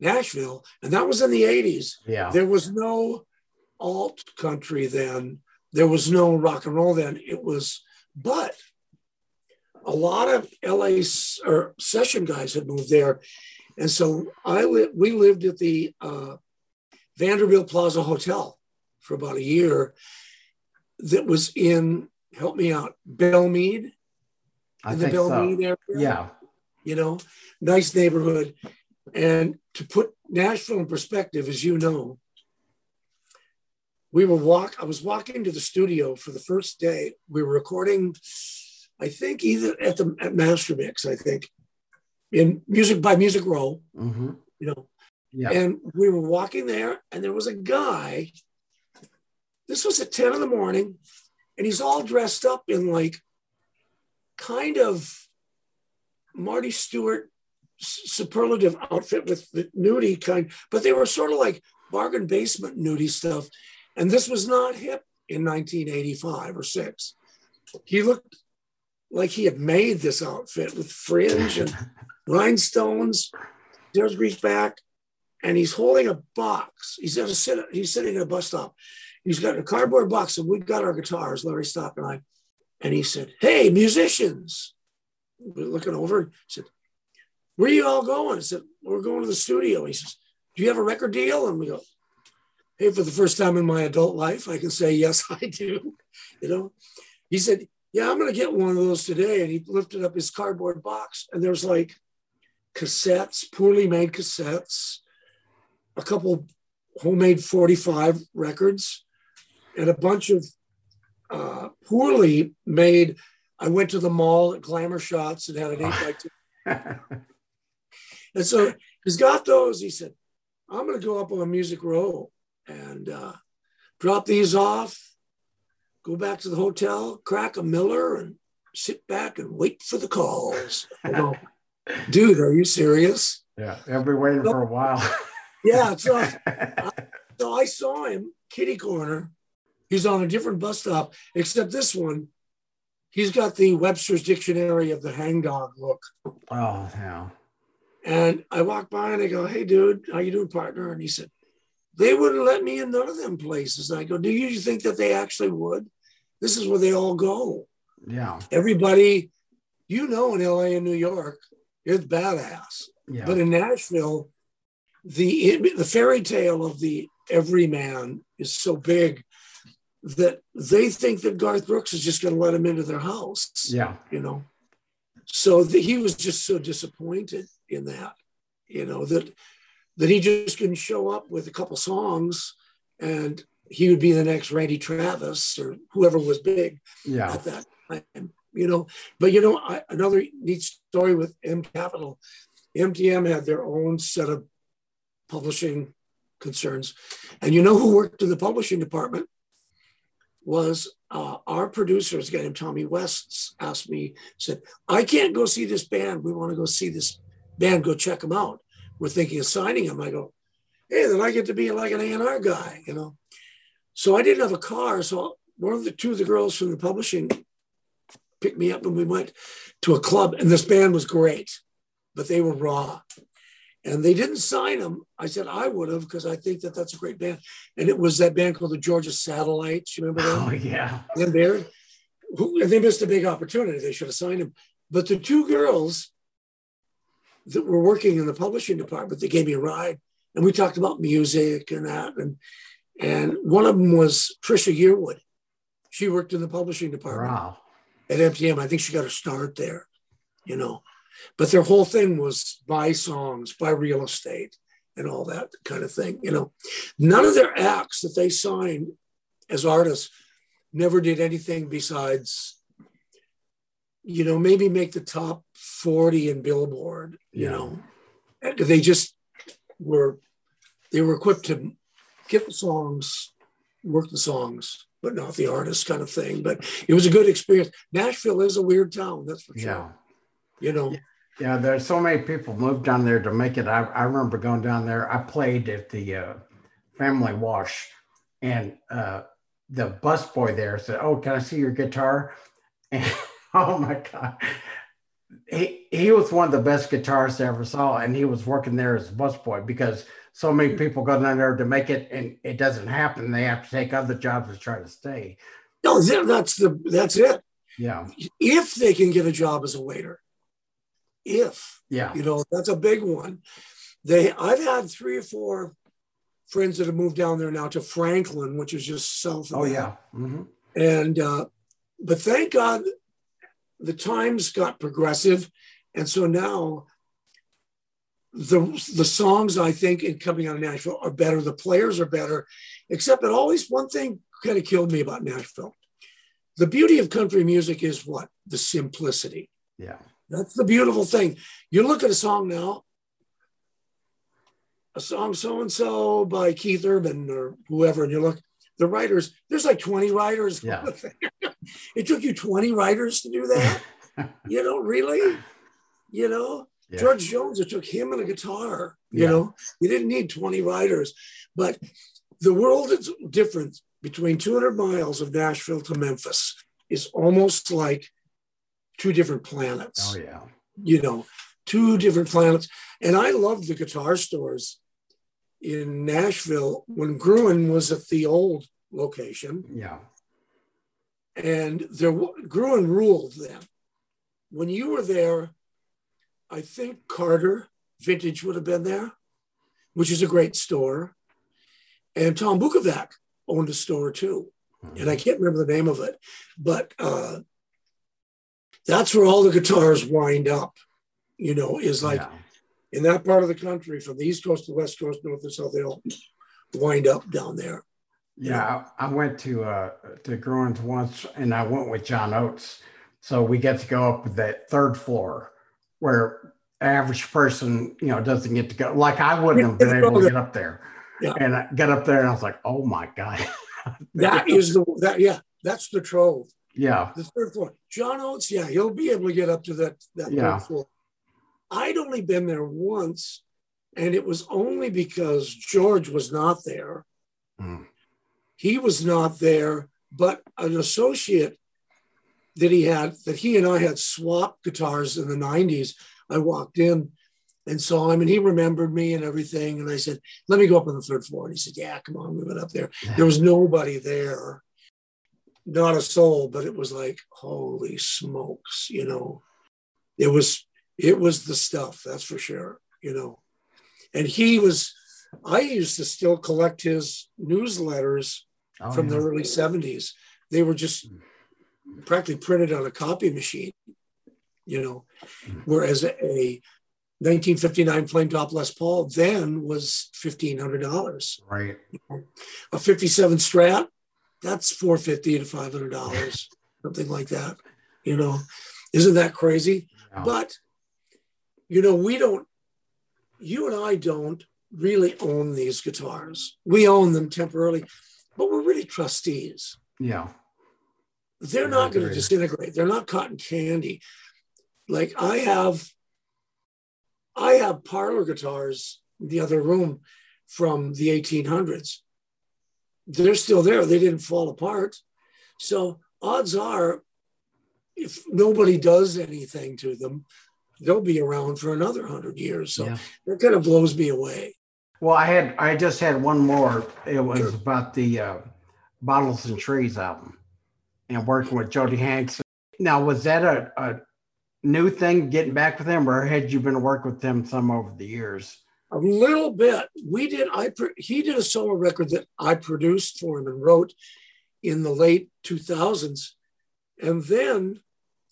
C: Nashville, and that was in the 80s.
B: Yeah.
C: There was no alt country then. There was no rock and roll then. It was, but a lot of LA or session guys had moved there, and so I li- we lived at the uh, Vanderbilt Plaza Hotel for about a year. That was in help me out Belmont
B: I
C: in the
B: think so.
C: Area
B: Yeah.
C: you know, nice neighborhood. And to put Nashville in perspective, as you know, we were walk. I was walking to the studio for the first day. We were recording, I think, either at the at Master Mix, I think, in music by Music Row,
B: hmm
C: you know.
B: Yeah.
C: And we were walking there, and there was a guy. This was at 10 in the morning, and he's all dressed up in like kind of Marty Stuart superlative outfit with the nudie kind, but they were sort of like bargain basement nudie stuff. And this was not hip in 1985 or six. He looked like he had made this outfit with fringe and rhinestones. There's reached back, and he's holding a box. He's at a sit. He's sitting at a bus stop. He's got a cardboard box, and we've got our guitars, Larry Stock and I. And he said, "Hey, musicians!" We're looking over. He said, "Where are you all going?" I said, "We're going to the studio." He says, "Do you have a record deal?" And we go, "Hey, for the first time in my adult life, I can say yes, I do." You know, he said, "Yeah, I'm going to get one of those today." And he lifted up his cardboard box, and there's like cassettes, poorly made cassettes, a couple homemade 45 records, and a bunch of uh, poorly made. I went to the mall at Glamour Shots and had an eight by two. And so he's got those. He said, I'm going to go up on a Music Row and uh, drop these off, go back to the hotel, crack a Miller, and sit back and wait for the calls. I dude, are you serious?
B: yeah. They'll be waiting for a while.
C: Yeah. So, so I saw him, kitty corner. He's on a different bus stop, except this one, he's got the Webster's Dictionary of the hangdog look.
B: oh, yeah.
C: And I walk by and I go, "Hey, dude, how you doing, partner?" And he said, "They wouldn't let me in none of them places." And I go, "Do you think that they actually would? This is where they all go.
B: Yeah.
C: Everybody, you know, in LA and New York, it's badass.
B: Yeah.
C: But in Nashville, the the fairy tale of the everyman is so big that they think that Garth Brooks is just going to let him into their house
B: yeah.
C: you know. So the, he was just so disappointed in that, you know, that that he just couldn't show up with a couple songs and he would be the next Randy Travis or whoever was big
B: Yeah.
C: at that time, you know. But you know, I, another neat story with M Capital, MTM had their own set of publishing concerns, and you know who worked in the publishing department was uh, our producer, a guy named Tommy West, asked me, said, I can't go see this band. We want to go see this band, go check them out. We're thinking of signing them. I go, hey, then I get to be like an A&R guy, you know. So I didn't have a car. So one of the two of the girls from the publishing picked me up and we went to a club and this band was great, but they were raw. And they didn't sign them. I said I would have because I think that that's a great band. And it was that band called the Georgia Satellites. You remember that?
B: Oh yeah.
C: And there, who, and they missed a big opportunity. They should have signed him. But the two girls that were working in the publishing department, they gave me a ride, and we talked about music and that. And and one of them was Trisha Yearwood. She worked in the publishing department
B: Wow.
C: At MTM. I think she got her start there, you know. But their whole thing was buy songs, buy real estate, and all that kind of thing, you know. None of their acts that they signed as artists never did anything besides, you know, maybe make the top 40 in Billboard, you
B: Yeah.
C: know. They just were they were equipped to get the songs, work the songs, but not the artist kind of thing. But it was a good experience. Nashville is a weird town, that's for sure.
B: Yeah.
C: You know,
B: Yeah, there's so many people moved down there to make it. I, I remember going down there. I played at the uh, Family Wash, and uh, the busboy there said, "Oh, can I see your guitar?" And oh my god, he he was one of the best guitarists I ever saw, and he was working there as a busboy because so many people go down there to make it, and it doesn't happen. They have to take other jobs to try to stay.
C: no, that's the that's it.
B: Yeah,
C: If they can get a job as a waiter, if
B: yeah,
C: you know, that's a big one. They I've had three or four friends that have moved down there now to Franklin, which is just south of
B: oh
C: that.
B: yeah, hmm
C: And uh, but thank God the times got progressive. And so now the the songs I think in coming out of Nashville are better. The players are better, except that always one thing kind of killed me about Nashville. The beauty of country music is what? The simplicity.
B: yeah,
C: That's the beautiful thing. You look at a song now, a song so and so by Keith Urban or whoever, and you look, the writers, there's like 20 writers.
B: Yeah.
C: it took you 20 writers to do that. you know, really? You know,
B: Yeah.
C: George Jones, it took him and a guitar. You
B: Yeah.
C: know, you didn't need 20 riders. But the world is different between 200 miles of Nashville to Memphis is almost like two different planets
B: oh yeah,
C: you know, two different planets. And I loved the guitar stores in Nashville when Gruhn was at the old location,
B: yeah,
C: and there Gruhn ruled then. When you were there, I think Carter Vintage would have been there, which is a great store, and Tom Bukovac owned a store too and I can't remember the name of it, but uh, that's where all the guitars wind up. You know, is like
B: yeah.
C: in that part of the country, from the East Coast to the West Coast, North and South, they all wind up down there.
B: Yeah, I, went to uh to Gruhn's once, and I went with John Oates. So we get to go up that third floor, where average person, you know, doesn't get to go. Like I wouldn't have been able to get up there.
C: Yeah.
B: And I got up there, and I was like, "Oh my god!"
C: That is the that yeah, that's the trove.
B: yeah,
C: The third floor. John Oates, yeah, he'll be able to get up to that that
B: Yeah.
C: third floor. I'd only been there once, and it was only because George was not there.
B: Mm.
C: He was not there, but an associate that he had that he and I had swapped guitars in the 90s. I walked in and saw him and he remembered me and everything. And I said, Let me go up on the third floor. And he said, Yeah, come on, we went up there. There was nobody there, not a soul, but it was like, holy smokes, you know. It was it was the stuff, that's for sure, you know. And he was I used to still collect his newsletters
B: Oh,
C: from the early 70s. They were just hmm. Practically printed on a copy machine, you know, whereas a 1959 flame top Les Paul then was $1,500.
B: right.
C: A 57 Strat, that's 450 to $500, something like that, you know. Isn't that crazy? But, you know, we don't, you and I don't really own these guitars. We own them temporarily, but we're really trustees.
B: yeah,
C: They're not going to disintegrate. They're not cotton candy. Like I have, I have parlor guitars in the other room from the 1800s. They're still there. They didn't fall apart. So odds are, if nobody does anything to them, they'll be around for another hundred years. So
B: Yeah.
C: that kind of blows me away.
B: Well, I had I just had one more. It was about the uh, Bottles and Trees album and working with Jody Hanks. Now, was that a, a new thing getting back with them, or had you been working with them some over the years?
C: A little bit. We did. I he did a solo record that I produced for him and wrote in the late 2000s, and then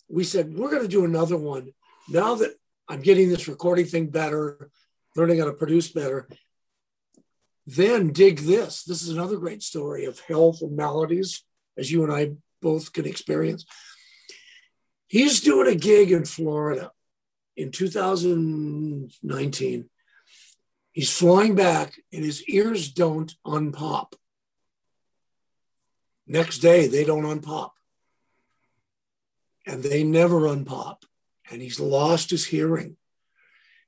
C: we said we're going to do another one. Now that I'm getting this recording thing better, learning how to produce better, then dig this. This is another great story of health and maladies, as you and I both can experience. He's doing a gig in Florida in 2019. He's flying back and his ears don't unpop. Next day, they don't unpop. And they never unpop. And he's lost his hearing.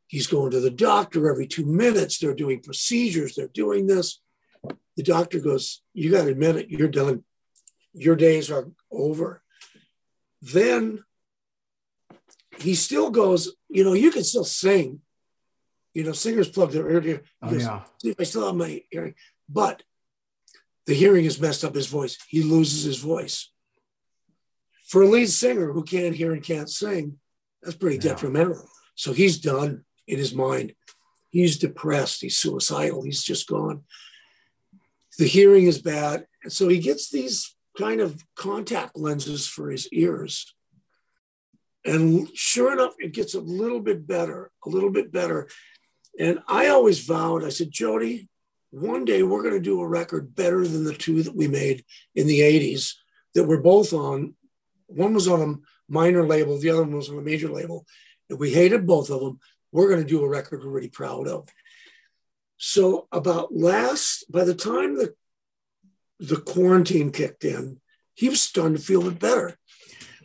C: He's going to the doctor every two minutes. They're doing procedures. They're doing this. The doctor goes, You got to admit it. You're done. Your days are over. Then he still goes, You know, you can still sing. You know, singers plug their ear to ear.
B: Oh
C: goes,
B: yeah,
C: "See, I still have my hearing, but the hearing has messed up his voice. He loses his voice. For a lead singer who can't hear and can't sing, that's pretty
B: Yeah.
C: detrimental. So he's done in his mind. He's depressed. He's suicidal. He's just gone. The hearing is bad. And so he gets these kind of contact lenses for his ears. And sure enough, it gets a little bit better, a little bit better. And I always vowed, I said, Jody, one day we're going to do a record better than the two that we made in the 80s that were both on. One was on a minor label, the other one was on a major label. And we hated both of them. We're going to do a record we're really proud of. So, about last, by the time the, the quarantine kicked in, he was starting to feel it better.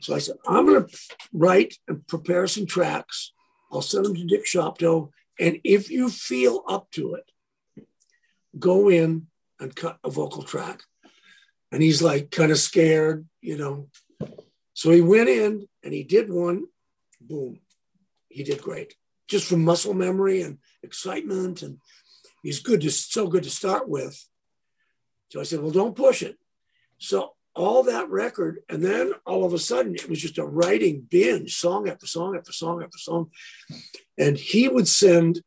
C: So I said, I'm going to write and prepare some tracks. I'll send them to Dick Shopto. And if you feel up to it, go in and cut a vocal track. And he's like kind of scared, you know. So he went in and he did one. Boom. He did great. Just from muscle memory and excitement. And he's good to so good to start with. So I said, well, don't push it. So all that record, and then all of a sudden it was just a writing binge, song after song after song after song. And he would send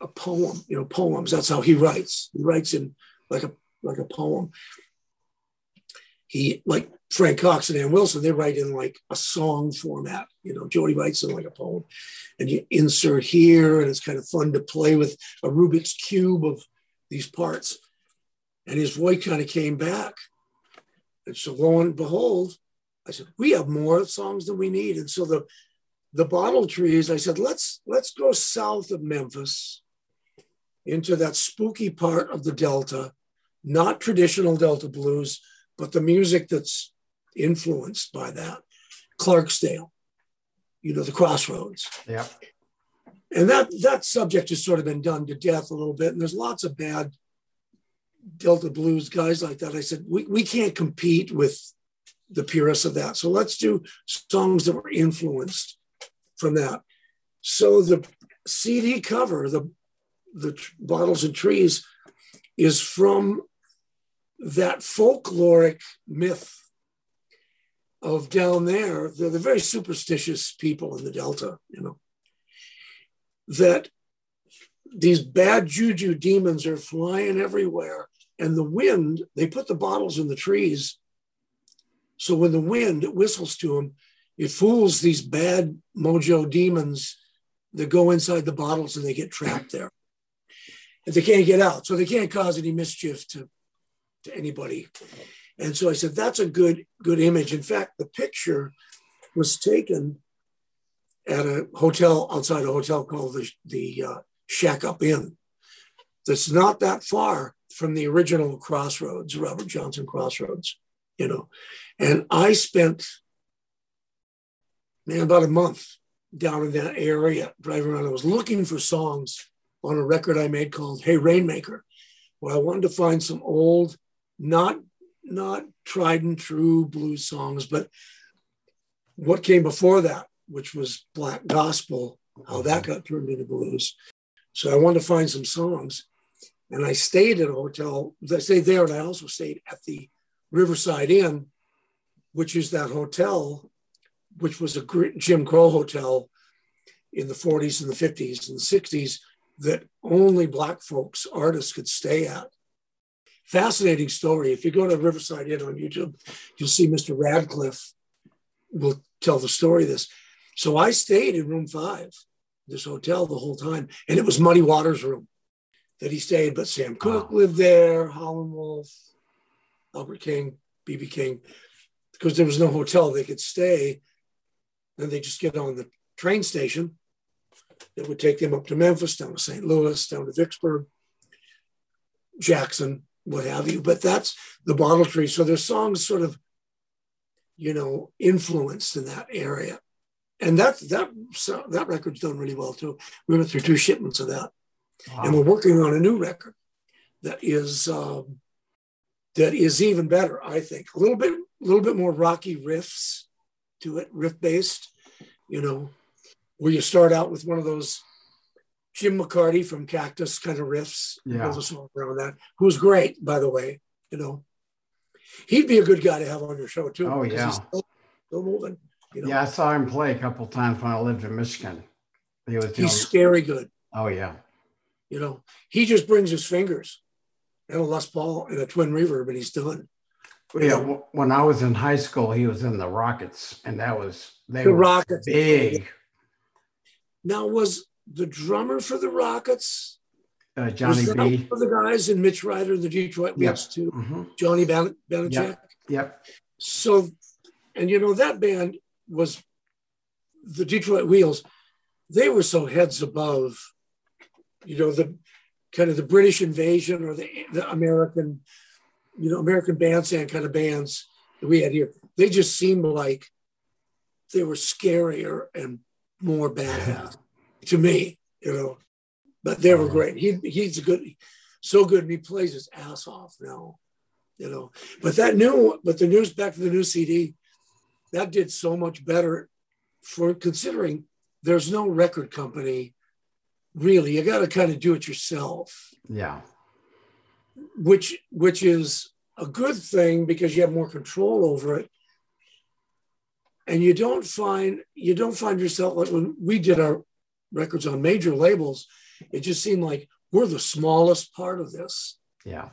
C: a poem, you know, poems. That's how he writes. He writes in like a like a poem. He like Frank Cox and Ann Wilson, they write in like a song format. You know, Jody writes in like a poem, and you insert here, and it's kind of fun to play with a Rubik's cube of these parts. And his voice kind of came back. And so lo and behold, I said, we have more songs than we need. And so the the bottle trees, I said, let's let's go south of Memphis into that spooky part of the Delta, not traditional Delta blues, but the music that's influenced by that. Clarksdale, you know, the crossroads.
B: yeah,
C: And that that subject has sort of been done to death a little bit. And there's lots of bad Delta blues guys like that. I said, we, we can't compete with the purists of that. So let's do songs that were influenced from that. So the CD cover, the the bottles and trees, is from that folkloric myth of down there. They're the very superstitious people in the Delta, you know, that these bad juju demons are flying everywhere. And the wind, they put the bottles in the trees. So when the wind whistles to them, it fools these bad mojo demons that go inside the bottles and they get trapped there. And they can't get out. So they can't cause any mischief to, to anybody. And so I said, that's a good, good image. In fact, the picture was taken at a hotel outside a hotel called the, the uh, Shack Up Inn. That's not that far from the original Crossroads, Robert Johnson Crossroads, you know. And I spent, man, about a month down in that area driving around. I was looking for songs on a record I made called Hey Rainmaker, where I wanted to find some old, not not tried and true blues songs, but what came before that, which was black gospel how that mm-hmm. got turned into blues. So I wanted to find some songs. And I stayed at a hotel. I stayed there, and I also stayed at the Riverside Inn, which is that hotel, which was a Jim Crow hotel in the 40s and the 50s and the 60s that only Black folks, artists could stay at. Fascinating story. If you go to Riverside Inn on YouTube, you'll see Mr. Radcliffe will tell the story of this. So I stayed in room five, this hotel the whole time, and it was Muddy Waters' room that he stayed. But Sam Cooke wow. lived there, Howlin' Wolf, Albert King, BB King, because there was no hotel they could stay. Then they just get on the train station that would take them up to Memphis, down to St. Louis, down to Vicksburg, Jackson, what have you. But that's the bottle tree. So there's songs sort of, you know, influenced in that area. And that that that record's done really well too. We went through two shipments of that, wow. and we're working on a new record that is um, that is even better. I think a little bit a little bit more rocky riffs to it, riff based. You know, where you start out with one of those Jim McCarty from Cactus kind of riffs.
B: Yeah.
C: a song around that. Who's great, by the way. You know, he'd be a good guy to have on your show too.
B: Oh yeah. He's
C: still, still moving. You know?
B: Yeah, I saw him play a couple times when I lived in Michigan.
C: He was, He's scary good.
B: Oh yeah.
C: You know, he just brings his fingers and a Les Paul and a twin reverb, and he's done.
B: Yeah, know, when I was in high school, he was in the Rockets, and that was they
C: the
B: were
C: Rockets
B: big.
C: Now, was the drummer for the Rockets?
B: Uh, Johnny B.
C: The guys in Mitch Ryder, the Detroit yep. Wheels too. Mm-hmm. Johnny Badanjek.
B: Yep. yep.
C: So, and you know that band was the Detroit Wheels. They were so heads above, you know, the kind of the British invasion or the, the American, you know, American bandstand kind of bands that we had here. They just seemed like they were scarier and more badass to me, you know. But they were great. He he's a good, so good, and he plays his ass off now, you know. But that new, but the news back to the new CD, that did so much better for considering there's no record company really. You got to kind of do it yourself.
B: Yeah.
C: Which which is a good thing because you have more control over it and you don't find you don't find yourself like when we did our records on major labels it just seemed like we're the smallest part of this
B: yeah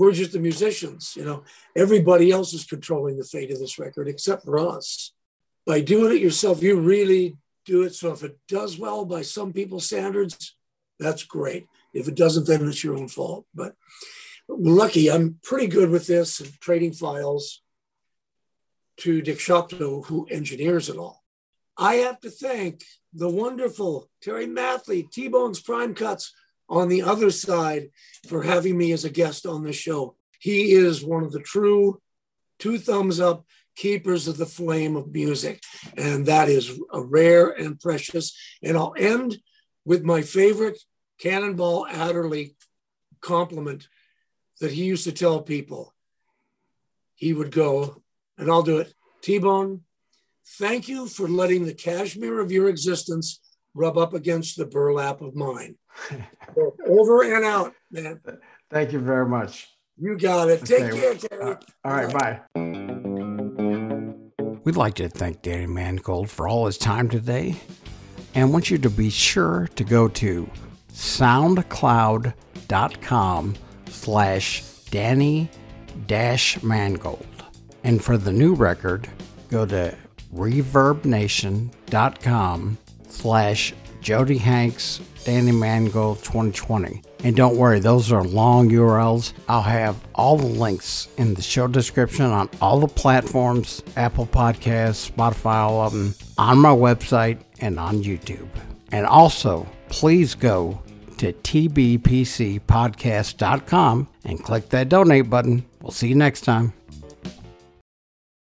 C: we're just the musicians you know. Everybody else is controlling the fate of this record except for us. By doing it yourself you really do it. So if it does well by some people's standards that's great. If it doesn't then it's your own fault. But lucky. I'm pretty good with this and trading files to Dick Shopto, who engineers it all. I have to thank the wonderful Terry Mathley, T Bone's Prime Cuts on the other side for having me as a guest on the show. He is one of the true two thumbs up keepers of the flame of music. And that is a rare and precious. And I'll end with my favorite Cannonball Adderley compliment that he used to tell people. He would go, and I'll do it. T Bone, thank you for letting the cashmere of your existence rub up against the burlap of mine. Over and out, man.
B: Thank you very much.
C: You got it. Take care, Terry.
B: Uh, all right, bye. We'd like to thank Danny Mangold for all his time today and want you to be sure to go to soundcloud.com slash Danny dash Mangold. And for the new record, go to reverbnation.com slash Jody Hanks Danny Mangold 2020. And don't worry, those are long URLs. I'll have all the links in the show description on all the platforms Apple Podcasts, Spotify, all of them, on my website and on YouTube. And also, please go to tbpcpodcast.com and click that donate button. We'll see you next time.